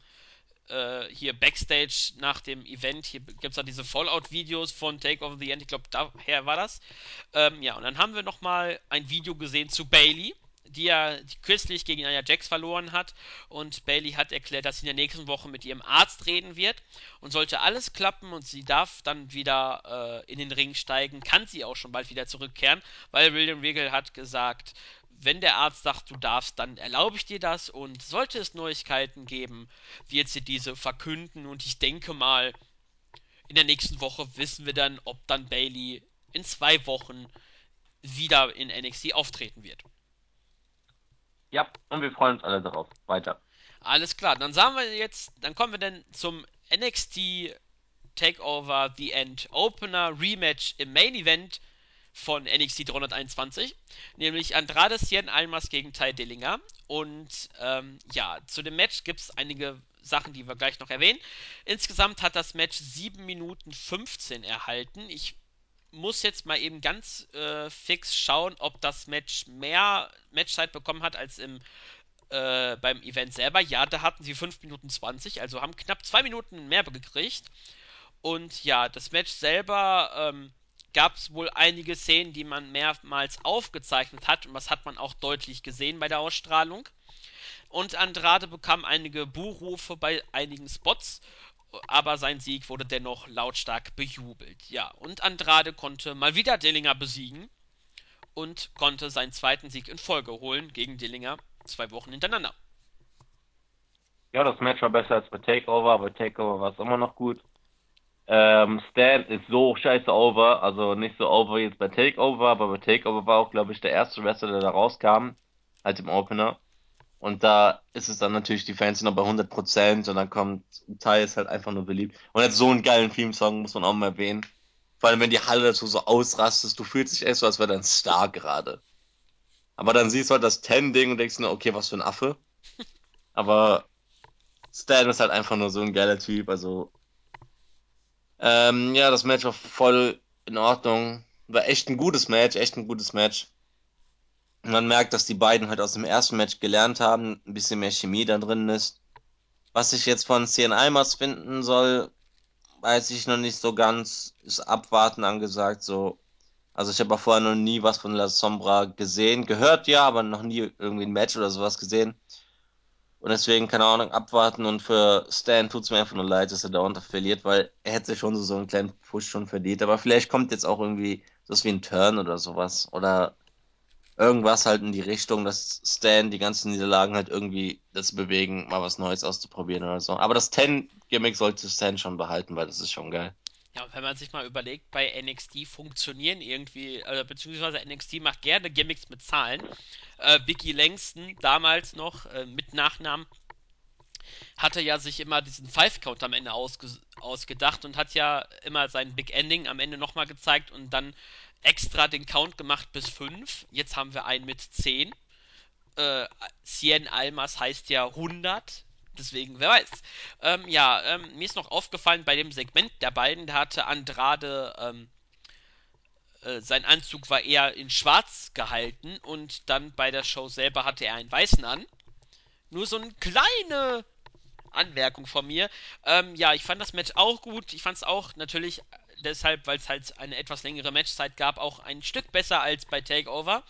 äh, hier Backstage nach dem Event. Hier gibt es ja diese Fallout-Videos von Take Over the End. Ich glaube, daher war das. Ähm, ja, und dann haben wir nochmal ein Video gesehen zu Bailey, die ja kürzlich gegen Nia Jax verloren hat. Und Bailey hat erklärt, dass sie in der nächsten Woche mit ihrem Arzt reden wird. Und sollte alles klappen und sie darf dann wieder äh, in den Ring steigen, kann sie auch schon bald wieder zurückkehren, weil William Regal hat gesagt, wenn der Arzt sagt, du darfst, dann erlaube ich dir das. Und sollte es Neuigkeiten geben, wird sie diese verkünden. Und ich denke mal, in der nächsten Woche wissen wir dann, ob dann Bailey in zwei Wochen wieder in NXT auftreten wird. Ja, und wir freuen uns alle darauf. Weiter. Alles klar, dann sagen wir jetzt, dann kommen wir dann zum NXT Takeover The End Opener Rematch im Main Event von NXT 321, nämlich Andrade Cien Almas gegen Ty Dillinger. Und ähm, ja, zu dem Match gibt es einige Sachen, die wir gleich noch erwähnen. Insgesamt hat das Match 7 Minuten 15 erhalten. Ich muss jetzt mal eben ganz äh, fix schauen, ob das Match mehr Matchzeit bekommen hat als im äh, beim Event selber. Ja, da hatten sie 5 Minuten 20, also haben knapp 2 Minuten mehr gekriegt. Und ja, das Match selber ähm, gab es wohl einige Szenen, die man mehrmals aufgezeichnet hat. Und das hat man auch deutlich gesehen bei der Ausstrahlung. Und Andrade bekam einige Buhrufe bei einigen Spots. Aber sein Sieg wurde dennoch lautstark bejubelt. Ja, und Andrade konnte mal wieder Dillinger besiegen und konnte seinen zweiten Sieg in Folge holen gegen Dillinger zwei Wochen hintereinander. Ja, das Match war besser als bei Takeover, aber Takeover war es immer noch gut. Ähm, Stan ist so scheiße over, also nicht so over jetzt bei Takeover, aber bei Takeover war auch, glaube ich, der erste Wrestler, der da rauskam, halt im Opener. Und da ist es dann natürlich, die Fans sind noch bei 100% und dann kommt, Ty ist halt einfach nur beliebt. Und hat so einen geilen Theme-Song, muss man auch mal erwähnen. Vor allem, wenn die Halle dazu so ausrastet, du fühlst dich echt so, als wäre dein Star gerade. Aber dann siehst du halt das Ten-Ding und denkst nur, okay, was für ein Affe. Aber Stan ist halt einfach nur so ein geiler Typ, also ähm, ja, das Match war voll in Ordnung. War echt ein gutes Match, echt ein gutes Match. Man merkt, dass die beiden halt aus dem ersten Match gelernt haben, ein bisschen mehr Chemie da drin ist. Was ich jetzt von CN Almas finden soll, weiß ich noch nicht so ganz. Ist abwarten angesagt, so. Also ich habe vorher noch nie was von La Sombra gesehen. Gehört ja, aber noch nie irgendwie ein Match oder sowas gesehen. Und deswegen, keine Ahnung, abwarten. Und für Stan tut es mir einfach nur leid, dass er dauernd verliert, weil er hätte schon so, so einen kleinen Push schon verdient. Aber vielleicht kommt jetzt auch irgendwie sowas wie ein Turn oder sowas. Oder irgendwas halt in die Richtung, dass Stan die ganzen Niederlagen halt irgendwie dazu bewegen, mal was Neues auszuprobieren oder so. Aber das Ten-Gimmick sollte Stan schon behalten, weil das ist schon geil. Ja, wenn man sich mal überlegt, bei NXT funktionieren irgendwie, äh, beziehungsweise NXT macht gerne Gimmicks mit Zahlen. Äh, Vicky Langston, damals noch äh, mit Nachnamen, hatte ja sich immer diesen Five-Count am Ende ausge ausgedacht und hat ja immer sein Big Ending am Ende nochmal gezeigt und dann extra den Count gemacht bis 5. Jetzt haben wir einen mit 10. Äh, Cien Almas heißt ja 100. Deswegen, wer weiß. Ähm, ja, ähm, mir ist noch aufgefallen bei dem Segment der beiden, da hatte Andrade ähm, äh, sein Anzug war eher in schwarz gehalten und dann bei der Show selber hatte er einen weißen an. Nur so eine kleine Anmerkung von mir. Ähm, ja, ich fand das Match auch gut. Ich fand es auch natürlich deshalb, weil es halt eine etwas längere Matchzeit gab, auch ein Stück besser als bei Takeover.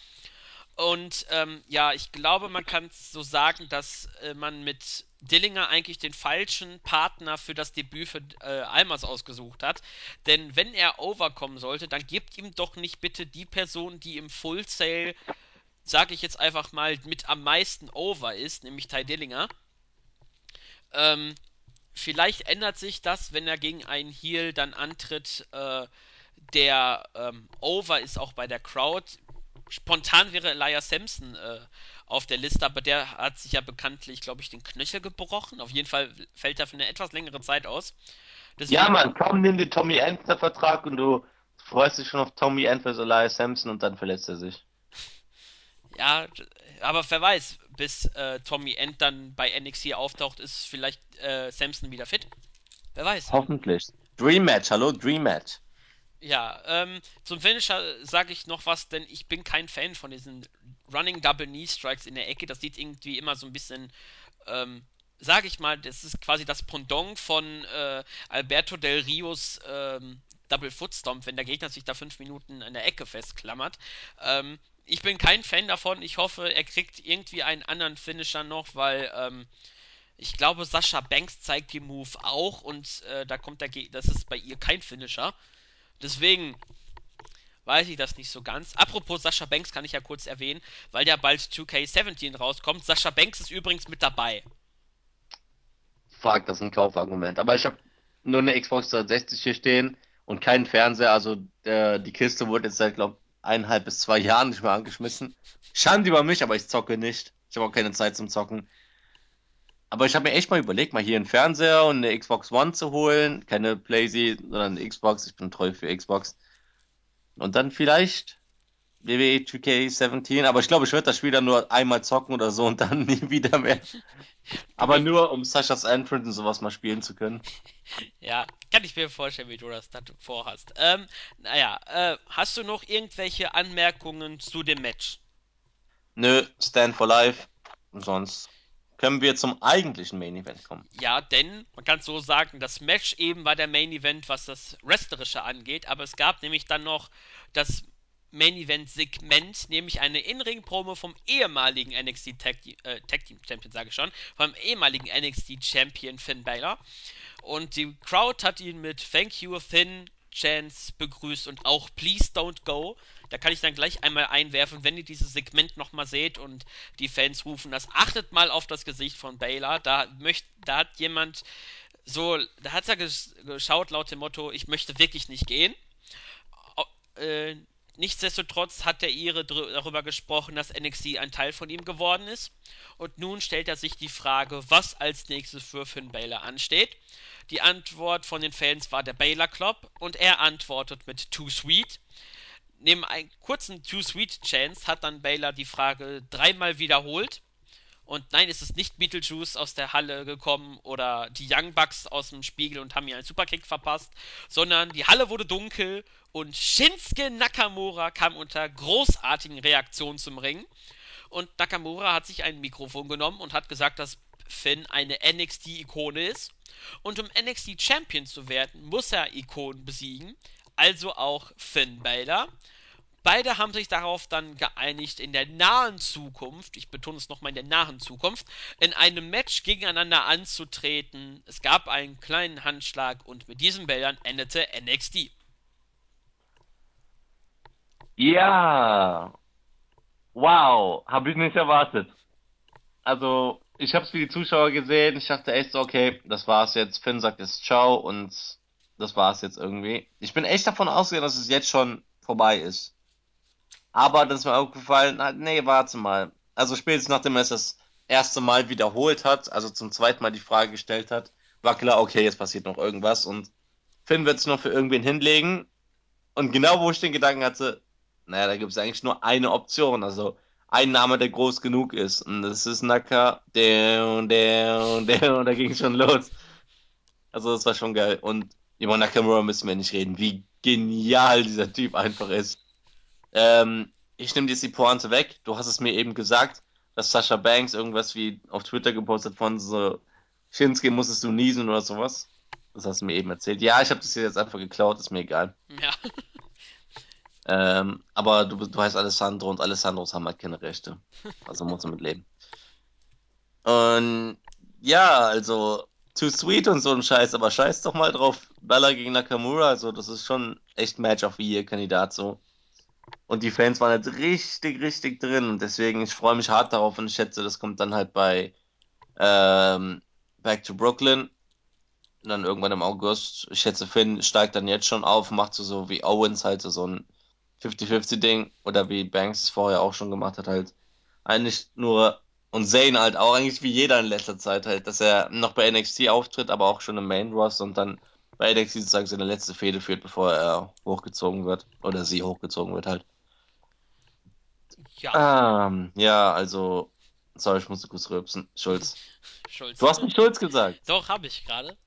Und ähm, ja, ich glaube, man kann so sagen, dass äh, man mit Dillinger eigentlich den falschen Partner für das Debüt für äh, Almas ausgesucht hat. Denn wenn er overkommen sollte, dann gebt ihm doch nicht bitte die Person, die im Full Sale, sage ich jetzt einfach mal, mit am meisten over ist, nämlich Ty Dillinger. Ähm, vielleicht ändert sich das, wenn er gegen einen Heel dann antritt, äh, der ähm, over ist, auch bei der Crowd. Spontan wäre Elias Sampson äh, auf der Liste, aber der hat sich ja bekanntlich, glaube ich, den Knöchel gebrochen. Auf jeden Fall fällt er für eine etwas längere Zeit aus. Deswegen, ja, man, komm, nimm den Tommy Enter Vertrag und du freust dich schon auf Tommy End versus Elias Sampson und dann verletzt er sich. Ja, aber wer weiß, bis äh, Tommy End dann bei NXT auftaucht, ist vielleicht äh, Samson wieder fit. Wer weiß. Hoffentlich. Dream Match, hallo, Dream Match. Ja, ähm, zum Finisher sage ich noch was, denn ich bin kein Fan von diesen Running Double Knee Strikes in der Ecke. Das sieht irgendwie immer so ein bisschen, ähm, sage ich mal, das ist quasi das Pendant von äh, Alberto Del Rios ähm, Double Foot Stomp, wenn der Gegner sich da fünf Minuten in der Ecke festklammert. Ähm, ich bin kein Fan davon. Ich hoffe, er kriegt irgendwie einen anderen Finisher noch, weil ähm, ich glaube, Sascha Banks zeigt den Move auch und äh, da kommt der Gegner, das ist bei ihr kein Finisher. Deswegen weiß ich das nicht so ganz. Apropos Sascha Banks kann ich ja kurz erwähnen, weil ja bald 2K17 rauskommt. Sascha Banks ist übrigens mit dabei. Fuck, das ist ein Kaufargument. Aber ich habe nur eine Xbox 360 hier stehen und keinen Fernseher. Also der, die Kiste wurde jetzt seit, glaube eineinhalb bis zwei Jahren nicht mehr angeschmissen. Schande über mich, aber ich zocke nicht. Ich habe auch keine Zeit zum Zocken. Aber ich habe mir echt mal überlegt, mal hier einen Fernseher und eine Xbox One zu holen. Keine PlayStation, sondern eine Xbox. Ich bin treu für Xbox. Und dann vielleicht WWE 2K17. Aber ich glaube, ich werde das Spiel dann nur einmal zocken oder so und dann nie wieder mehr. Aber nur, um Sashas Entrance und sowas mal spielen zu können. Ja, kann ich mir vorstellen, wie du das dann vorhast. Ähm, naja, äh, hast du noch irgendwelche Anmerkungen zu dem Match? Nö, Stand for Life. Und sonst können wir zum eigentlichen Main Event kommen. Ja, denn man kann so sagen, das Match eben war der Main Event, was das Wrestlerische angeht, aber es gab nämlich dann noch das Main Event Segment, nämlich eine In-Ring-Promo vom ehemaligen NXT Tag, äh, Tag Team Champion, sage ich schon, vom ehemaligen NXT Champion Finn Balor. Und die Crowd hat ihn mit Thank you Finn Chance begrüßt und auch Please Don't Go. Da kann ich dann gleich einmal einwerfen, wenn ihr dieses Segment nochmal seht und die Fans rufen das, achtet mal auf das Gesicht von Baylor. Da, möcht, da hat jemand so, da hat er geschaut laut dem Motto, ich möchte wirklich nicht gehen. Äh, nichtsdestotrotz hat der Ire darüber gesprochen, dass NXT ein Teil von ihm geworden ist. Und nun stellt er sich die Frage, was als nächstes für Finn Baylor ansteht. Die Antwort von den Fans war der Baylor Club und er antwortet mit Too Sweet. Neben einem kurzen Too Sweet Chance hat dann Baylor die Frage dreimal wiederholt. Und nein, es ist nicht Beetlejuice aus der Halle gekommen oder die Young Bucks aus dem Spiegel und haben mir einen Superkick verpasst, sondern die Halle wurde dunkel und Shinsuke Nakamura kam unter großartigen Reaktionen zum Ring. Und Nakamura hat sich ein Mikrofon genommen und hat gesagt, dass Finn eine NXT-Ikone ist. Und um NXT Champion zu werden, muss er Ikonen besiegen, also auch Finn Balor. Beide haben sich darauf dann geeinigt, in der nahen Zukunft, ich betone es nochmal in der nahen Zukunft, in einem Match gegeneinander anzutreten. Es gab einen kleinen Handschlag und mit diesen Bildern endete NXT. Ja, wow, habe ich nicht erwartet. Also, ich habe es wie die Zuschauer gesehen. Ich dachte echt so, okay, das war's jetzt. Finn sagt jetzt Ciao und das war's jetzt irgendwie. Ich bin echt davon ausgegangen, dass es jetzt schon vorbei ist. Aber das ist mir aufgefallen, nee, warte mal. Also spätestens nachdem er es das erste Mal wiederholt hat, also zum zweiten Mal die Frage gestellt hat, war klar, okay, jetzt passiert noch irgendwas und Finn wird es noch für irgendwen hinlegen. Und genau wo ich den Gedanken hatte, naja, da gibt es eigentlich nur eine Option. Also ein Name, der groß genug ist. Und das ist Naka, der und der und der und da ging schon los. Also das war schon geil. Und über Nakamura müssen wir nicht reden. Wie genial dieser Typ einfach ist. Ähm, ich nehme jetzt die Pointe weg. Du hast es mir eben gesagt, dass Sascha Banks irgendwas wie auf Twitter gepostet von so, Shinsuke musstest du niesen oder sowas. Das hast du mir eben erzählt. Ja, ich habe das hier jetzt einfach geklaut, ist mir egal. Ja. Ähm, aber du, du heißt Alessandro und Alessandros haben halt keine Rechte. Also muss man mit leben. Und ja, also Too Sweet und so ein Scheiß, aber scheiß doch mal drauf. Bella gegen Nakamura, also das ist schon echt Match of the Year Kandidat so. Und die Fans waren halt richtig, richtig drin und deswegen, ich freue mich hart darauf und ich schätze, das kommt dann halt bei ähm, Back to Brooklyn. Und dann irgendwann im August. Ich schätze, Finn steigt dann jetzt schon auf, macht so, so wie Owens halt so ein 50-50-Ding oder wie Banks es vorher auch schon gemacht hat, halt. Eigentlich nur, und Zane halt auch eigentlich wie jeder in letzter Zeit halt, dass er noch bei NXT auftritt, aber auch schon im Main Roster und dann bei NXT sozusagen seine letzte Fehde führt, bevor er hochgezogen wird. Oder sie hochgezogen wird halt. Ja. Ähm, ja, also, sorry, ich musste kurz rülpsen. Schulz. Schulz. Du hast nicht Schulz gesagt. Doch, habe ich gerade.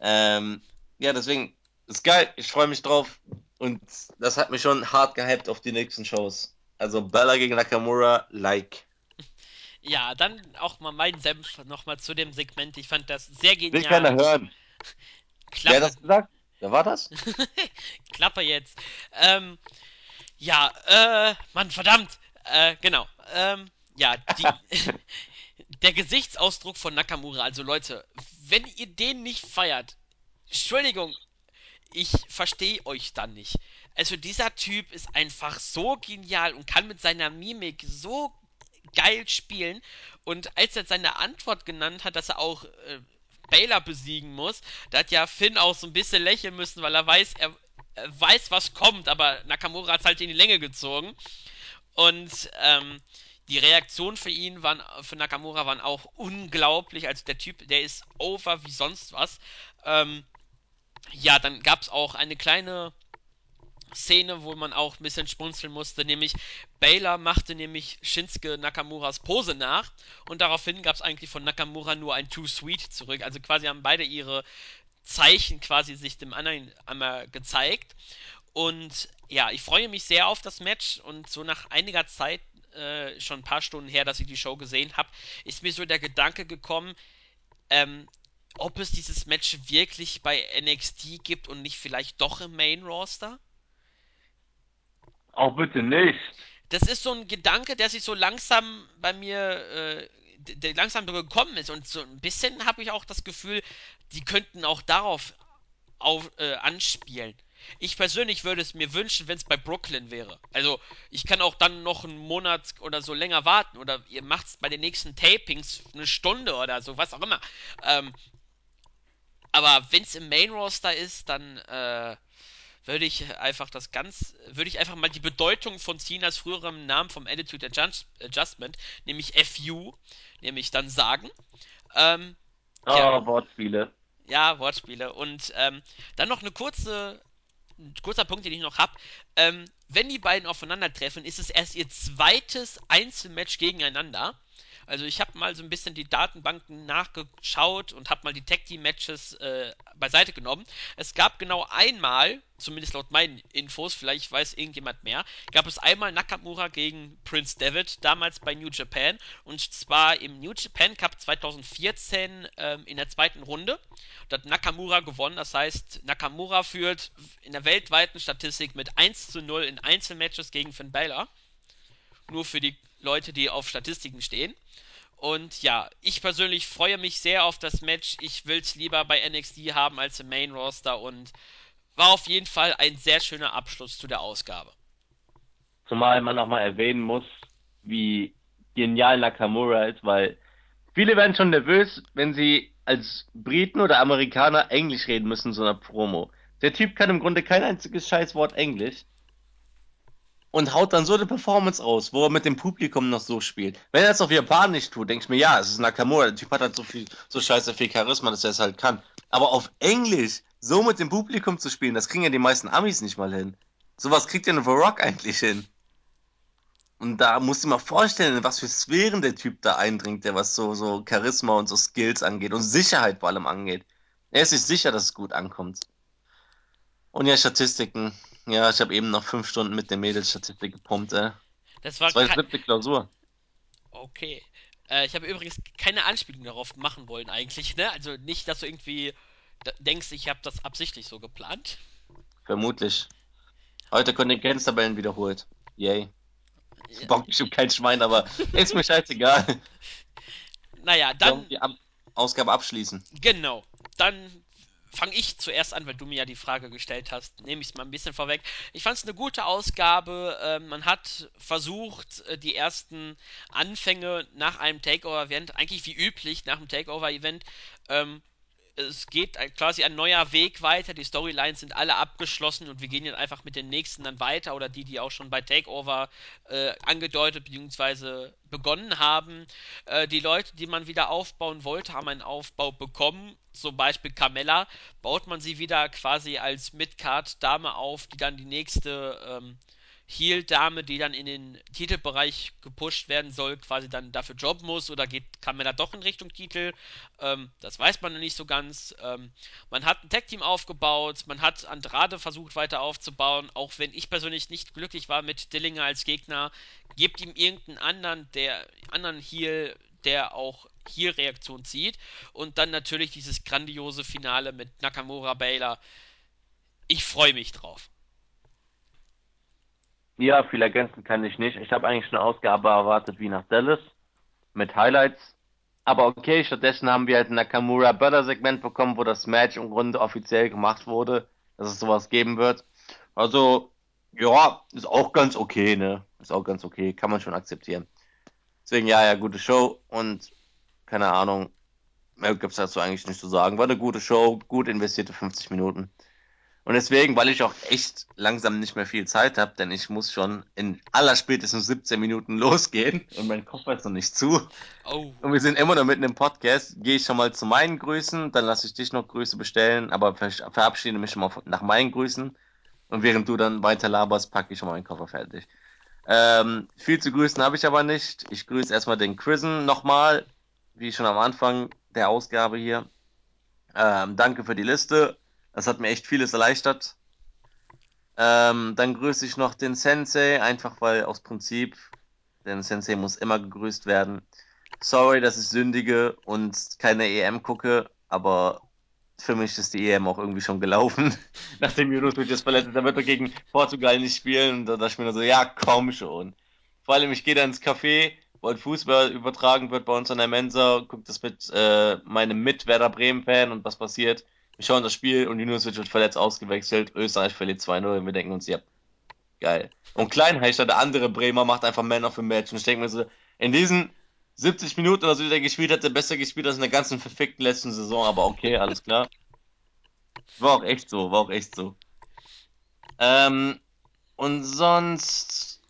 Ähm, ja, deswegen, ist geil. Ich freue mich drauf. Und das hat mich schon hart gehypt auf die nächsten Shows. Also Bella gegen Nakamura, like. Ja, dann auch mal mein Senf nochmal zu dem Segment. Ich fand das sehr genial. Will keiner hören. Wer hat Klappe, das gesagt? Wer war das? Klappe jetzt. Ähm, ja, äh, Mann, verdammt. Äh, genau. Ähm, ja, die, der Gesichtsausdruck von Nakamura, also Leute, wenn ihr den nicht feiert, Entschuldigung, ich verstehe euch dann nicht. Also dieser Typ ist einfach so genial und kann mit seiner Mimik so geil spielen. Und als er seine Antwort genannt hat, dass er auch äh, Baylor besiegen muss, da hat ja Finn auch so ein bisschen lächeln müssen, weil er weiß, er, er weiß, was kommt, aber Nakamura hat halt in die Länge gezogen. Und ähm, die Reaktionen für ihn waren, für Nakamura waren auch unglaublich. Also der Typ, der ist over wie sonst was. Ähm, ja, dann gab es auch eine kleine Szene, wo man auch ein bisschen schmunzeln musste, nämlich Baylor machte nämlich Shinsuke Nakamuras Pose nach und daraufhin gab es eigentlich von Nakamura nur ein Too Sweet zurück. Also quasi haben beide ihre Zeichen quasi sich dem anderen einmal gezeigt. Und ja, ich freue mich sehr auf das Match und so nach einiger Zeit, äh, schon ein paar Stunden her, dass ich die Show gesehen habe, ist mir so der Gedanke gekommen, ähm, ob es dieses Match wirklich bei NXT gibt und nicht vielleicht doch im Main Roster? Auch bitte nicht. Das ist so ein Gedanke, der sich so langsam bei mir, äh, der langsam gekommen ist. Und so ein bisschen habe ich auch das Gefühl, die könnten auch darauf auf, äh, anspielen. Ich persönlich würde es mir wünschen, wenn es bei Brooklyn wäre. Also, ich kann auch dann noch einen Monat oder so länger warten. Oder ihr macht es bei den nächsten Tapings eine Stunde oder so, was auch immer. Ähm, aber wenn es im Main Roster ist, dann äh, würde ich einfach das ganz, würde ich einfach mal die Bedeutung von Cenas früherem Namen vom Attitude Adjust, Adjustment, nämlich FU, nämlich dann sagen. Ähm, Oh, Ja. Wortspiele. ja, Wortspiele. Und ähm, dann noch eine kurze, ein kurzer Punkt, den ich noch habe. Ähm, wenn die beiden aufeinandertreffen, ist es erst ihr zweites Einzelmatch gegeneinander. Also ich habe mal so ein bisschen die Datenbanken nachgeschaut und habe mal die Tag Team Matches äh, beiseite genommen. Es gab genau einmal, zumindest laut meinen Infos, vielleicht weiß irgendjemand mehr, gab es einmal Nakamura gegen Prince David, damals bei New Japan. Und zwar im New Japan Cup 2014 ähm, in der zweiten Runde. Da hat Nakamura gewonnen, das heißt, Nakamura führt in der weltweiten Statistik mit 1 zu 0 in Einzelmatches gegen Finn Balor. Nur für die Leute, die auf Statistiken stehen. Und ja, ich persönlich freue mich sehr auf das Match. Ich will es lieber bei NXT haben als im Main Roster und war auf jeden Fall ein sehr schöner Abschluss zu der Ausgabe. Zumal man nochmal erwähnen muss, wie genial Nakamura ist, weil viele werden schon nervös, wenn sie als Briten oder Amerikaner Englisch reden müssen so einer Promo. Der Typ kann im Grunde kein einziges Scheißwort Englisch und haut dann so eine Performance raus, wo er mit dem Publikum noch so spielt. Wenn er es auf Japanisch tut, denke ich mir, ja, es ist Nakamura, der Typ hat halt so viel, so scheiße viel Charisma, dass er es halt kann. Aber auf Englisch so mit dem Publikum zu spielen, das kriegen ja die meisten Amis nicht mal hin. Sowas kriegt ja nur The Rock eigentlich hin. Und da musst du mal vorstellen, was für Sphären der Typ da eindringt, der was so, so Charisma und so Skills angeht und Sicherheit vor allem angeht. Er ist sich sicher, dass es gut ankommt. Und ja, Statistiken. Ja, ich habe eben noch fünf Stunden mit den Mädels Statistik gepumpt, ey. Das war Das war siebte Klausur. okay. Äh, ich habe übrigens keine Anspielung darauf machen wollen eigentlich, ne? Also nicht, dass du irgendwie denkst, ich habe das absichtlich so geplant. Vermutlich. Heute Kontingenztabellen wiederholt. Yay. Ja, Bock bestimmt kein Schwein, aber ist mir scheißegal. naja, dann die Ab Ausgabe abschließen? Genau. Dann fange ich zuerst an, weil du mir ja die Frage gestellt hast. Nehme ich es mal ein bisschen vorweg. Ich fand es eine gute Ausgabe. Ähm, man hat versucht, äh, die ersten Anfänge nach einem Takeover-Event, eigentlich wie üblich nach einem Takeover-Event, ähm, es geht quasi ein neuer Weg weiter, die Storylines sind alle abgeschlossen und wir gehen jetzt einfach mit den nächsten dann weiter oder die, die auch schon bei Takeover äh, angedeutet bzw. begonnen haben. Äh, die Leute, die man wieder aufbauen wollte, haben einen Aufbau bekommen. Zum Beispiel Carmella baut man sie wieder quasi als Midcard-Dame auf, die dann die nächste ähm, Heel-Dame, die dann in den Titelbereich gepusht werden soll, quasi dann dafür jobben muss oder geht Carmella doch in Richtung Titel. Ähm, das weiß man noch nicht so ganz. Ähm, man hat ein Tag-Team aufgebaut, man hat Andrade versucht weiter aufzubauen, auch wenn ich persönlich nicht glücklich war mit Dillinger als Gegner. Gebt ihm irgendeinen anderen, der anderen Heel, der auch Heel-Reaktion zieht. Und dann natürlich dieses grandiose Finale mit Nakamura Baylor. Ich freue mich drauf. Ja, viel ergänzen kann ich nicht. Ich habe eigentlich eine Ausgabe erwartet wie nach Dallas mit Highlights. Aber okay, stattdessen haben wir halt ein Nakamura Börder Segment bekommen, wo das Match im Grunde offiziell gemacht wurde, dass es sowas geben wird. Also, ja, ist auch ganz okay, ne? Ist auch ganz okay, kann man schon akzeptieren. Deswegen, ja, ja, gute Show und keine Ahnung, mehr gibt's dazu eigentlich nicht zu sagen. War eine gute Show, gut investierte 50 Minuten. Und deswegen, weil ich auch echt langsam nicht mehr viel Zeit habe, denn ich muss schon in allerspätestens 17 Minuten losgehen und mein Koffer ist noch nicht zu. Oh, Und wir sind immer noch mitten im Podcast. Gehe ich schon mal zu meinen Grüßen, dann lasse ich dich noch Grüße bestellen, aber ver verabschiede mich schon mal nach meinen Grüßen. Und während du dann weiter laberst, packe ich schon mal meinen Koffer fertig. Ähm, viel zu grüßen habe ich aber nicht. Ich grüße erstmal den Chrisen nochmal, wie schon am Anfang der Ausgabe hier. Ähm, danke für die Liste. Das hat mir echt vieles erleichtert. Ähm, dann grüße ich noch den Sensei, einfach weil aus Prinzip, denn Sensei muss immer gegrüßt werden. Sorry, dass ich sündige und keine EM gucke, aber für mich ist die EM auch irgendwie schon gelaufen. Nachdem Junovic jetzt verletzt ist, dann wird er gegen Portugal nicht spielen. Und da dachte ich mir nur so, ja, komm schon. Vor allem, ich gehe da ins Café, wo ein Fußball übertragen wird bei uns an der Mensa, gucke das mit äh, meinem Mit-Werder Bremen-Fan und was passiert. Wir schauen das Spiel und Junovic wird verletzt ausgewechselt. Österreich verliert 2-0 und wir denken uns, ja, geil. Und Kleinheister, der andere Bremer, macht einfach Man of the Match. Und ich denke mir so, in diesen 70 Minuten oder so, die der gespielt hat, der besser gespielt als in der ganzen verfickten letzten Saison, aber okay, alles klar. War auch echt so, war auch echt so. Ähm, und sonst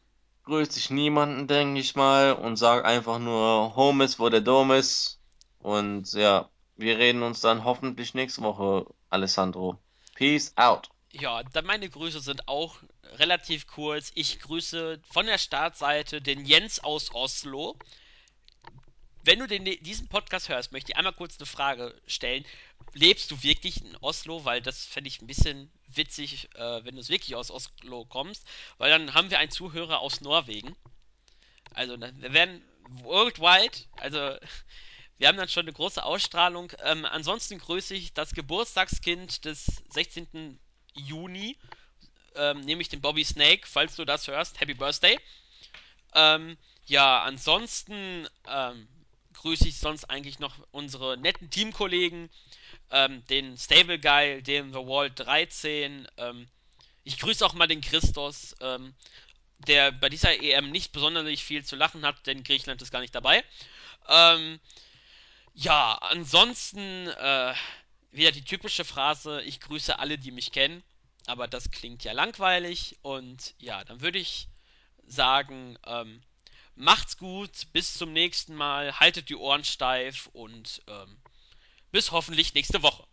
grüße ich niemanden, denke ich mal, und sag einfach nur, Home ist, wo der Dom ist. Und ja, wir reden uns dann hoffentlich nächste Woche, Alessandro. Peace out. ja, dann meine Grüße sind auch relativ kurz. Ich grüße von der Startseite den Jens aus Oslo. Wenn du den, diesen Podcast hörst, möchte ich einmal kurz eine Frage stellen. Lebst du wirklich in Oslo? Weil das fände ich ein bisschen witzig, äh, wenn du wirklich aus Oslo kommst. Weil dann haben wir einen Zuhörer aus Norwegen. Also, wir werden worldwide, also wir haben dann schon eine große Ausstrahlung. Ähm, ansonsten grüße ich das Geburtstagskind des 16. Juni, ähm, nämlich den Bobby Snake, falls du das hörst. Happy Birthday. Ähm, ja, ansonsten ähm, grüße ich sonst eigentlich noch unsere netten Teamkollegen, ähm, den Stable Guy, den The Wall 13. Ähm, ich grüße auch mal den Christos, der bei dieser EM nicht besonders viel zu lachen hat, denn Griechenland ist gar nicht dabei. Ähm, ja, ansonsten äh, wieder die typische Phrase, ich grüße alle, die mich kennen. Aber das klingt ja langweilig. Und ja, dann würde ich sagen, ähm, macht's gut, bis zum nächsten Mal, haltet die Ohren steif und ähm, bis hoffentlich nächste Woche.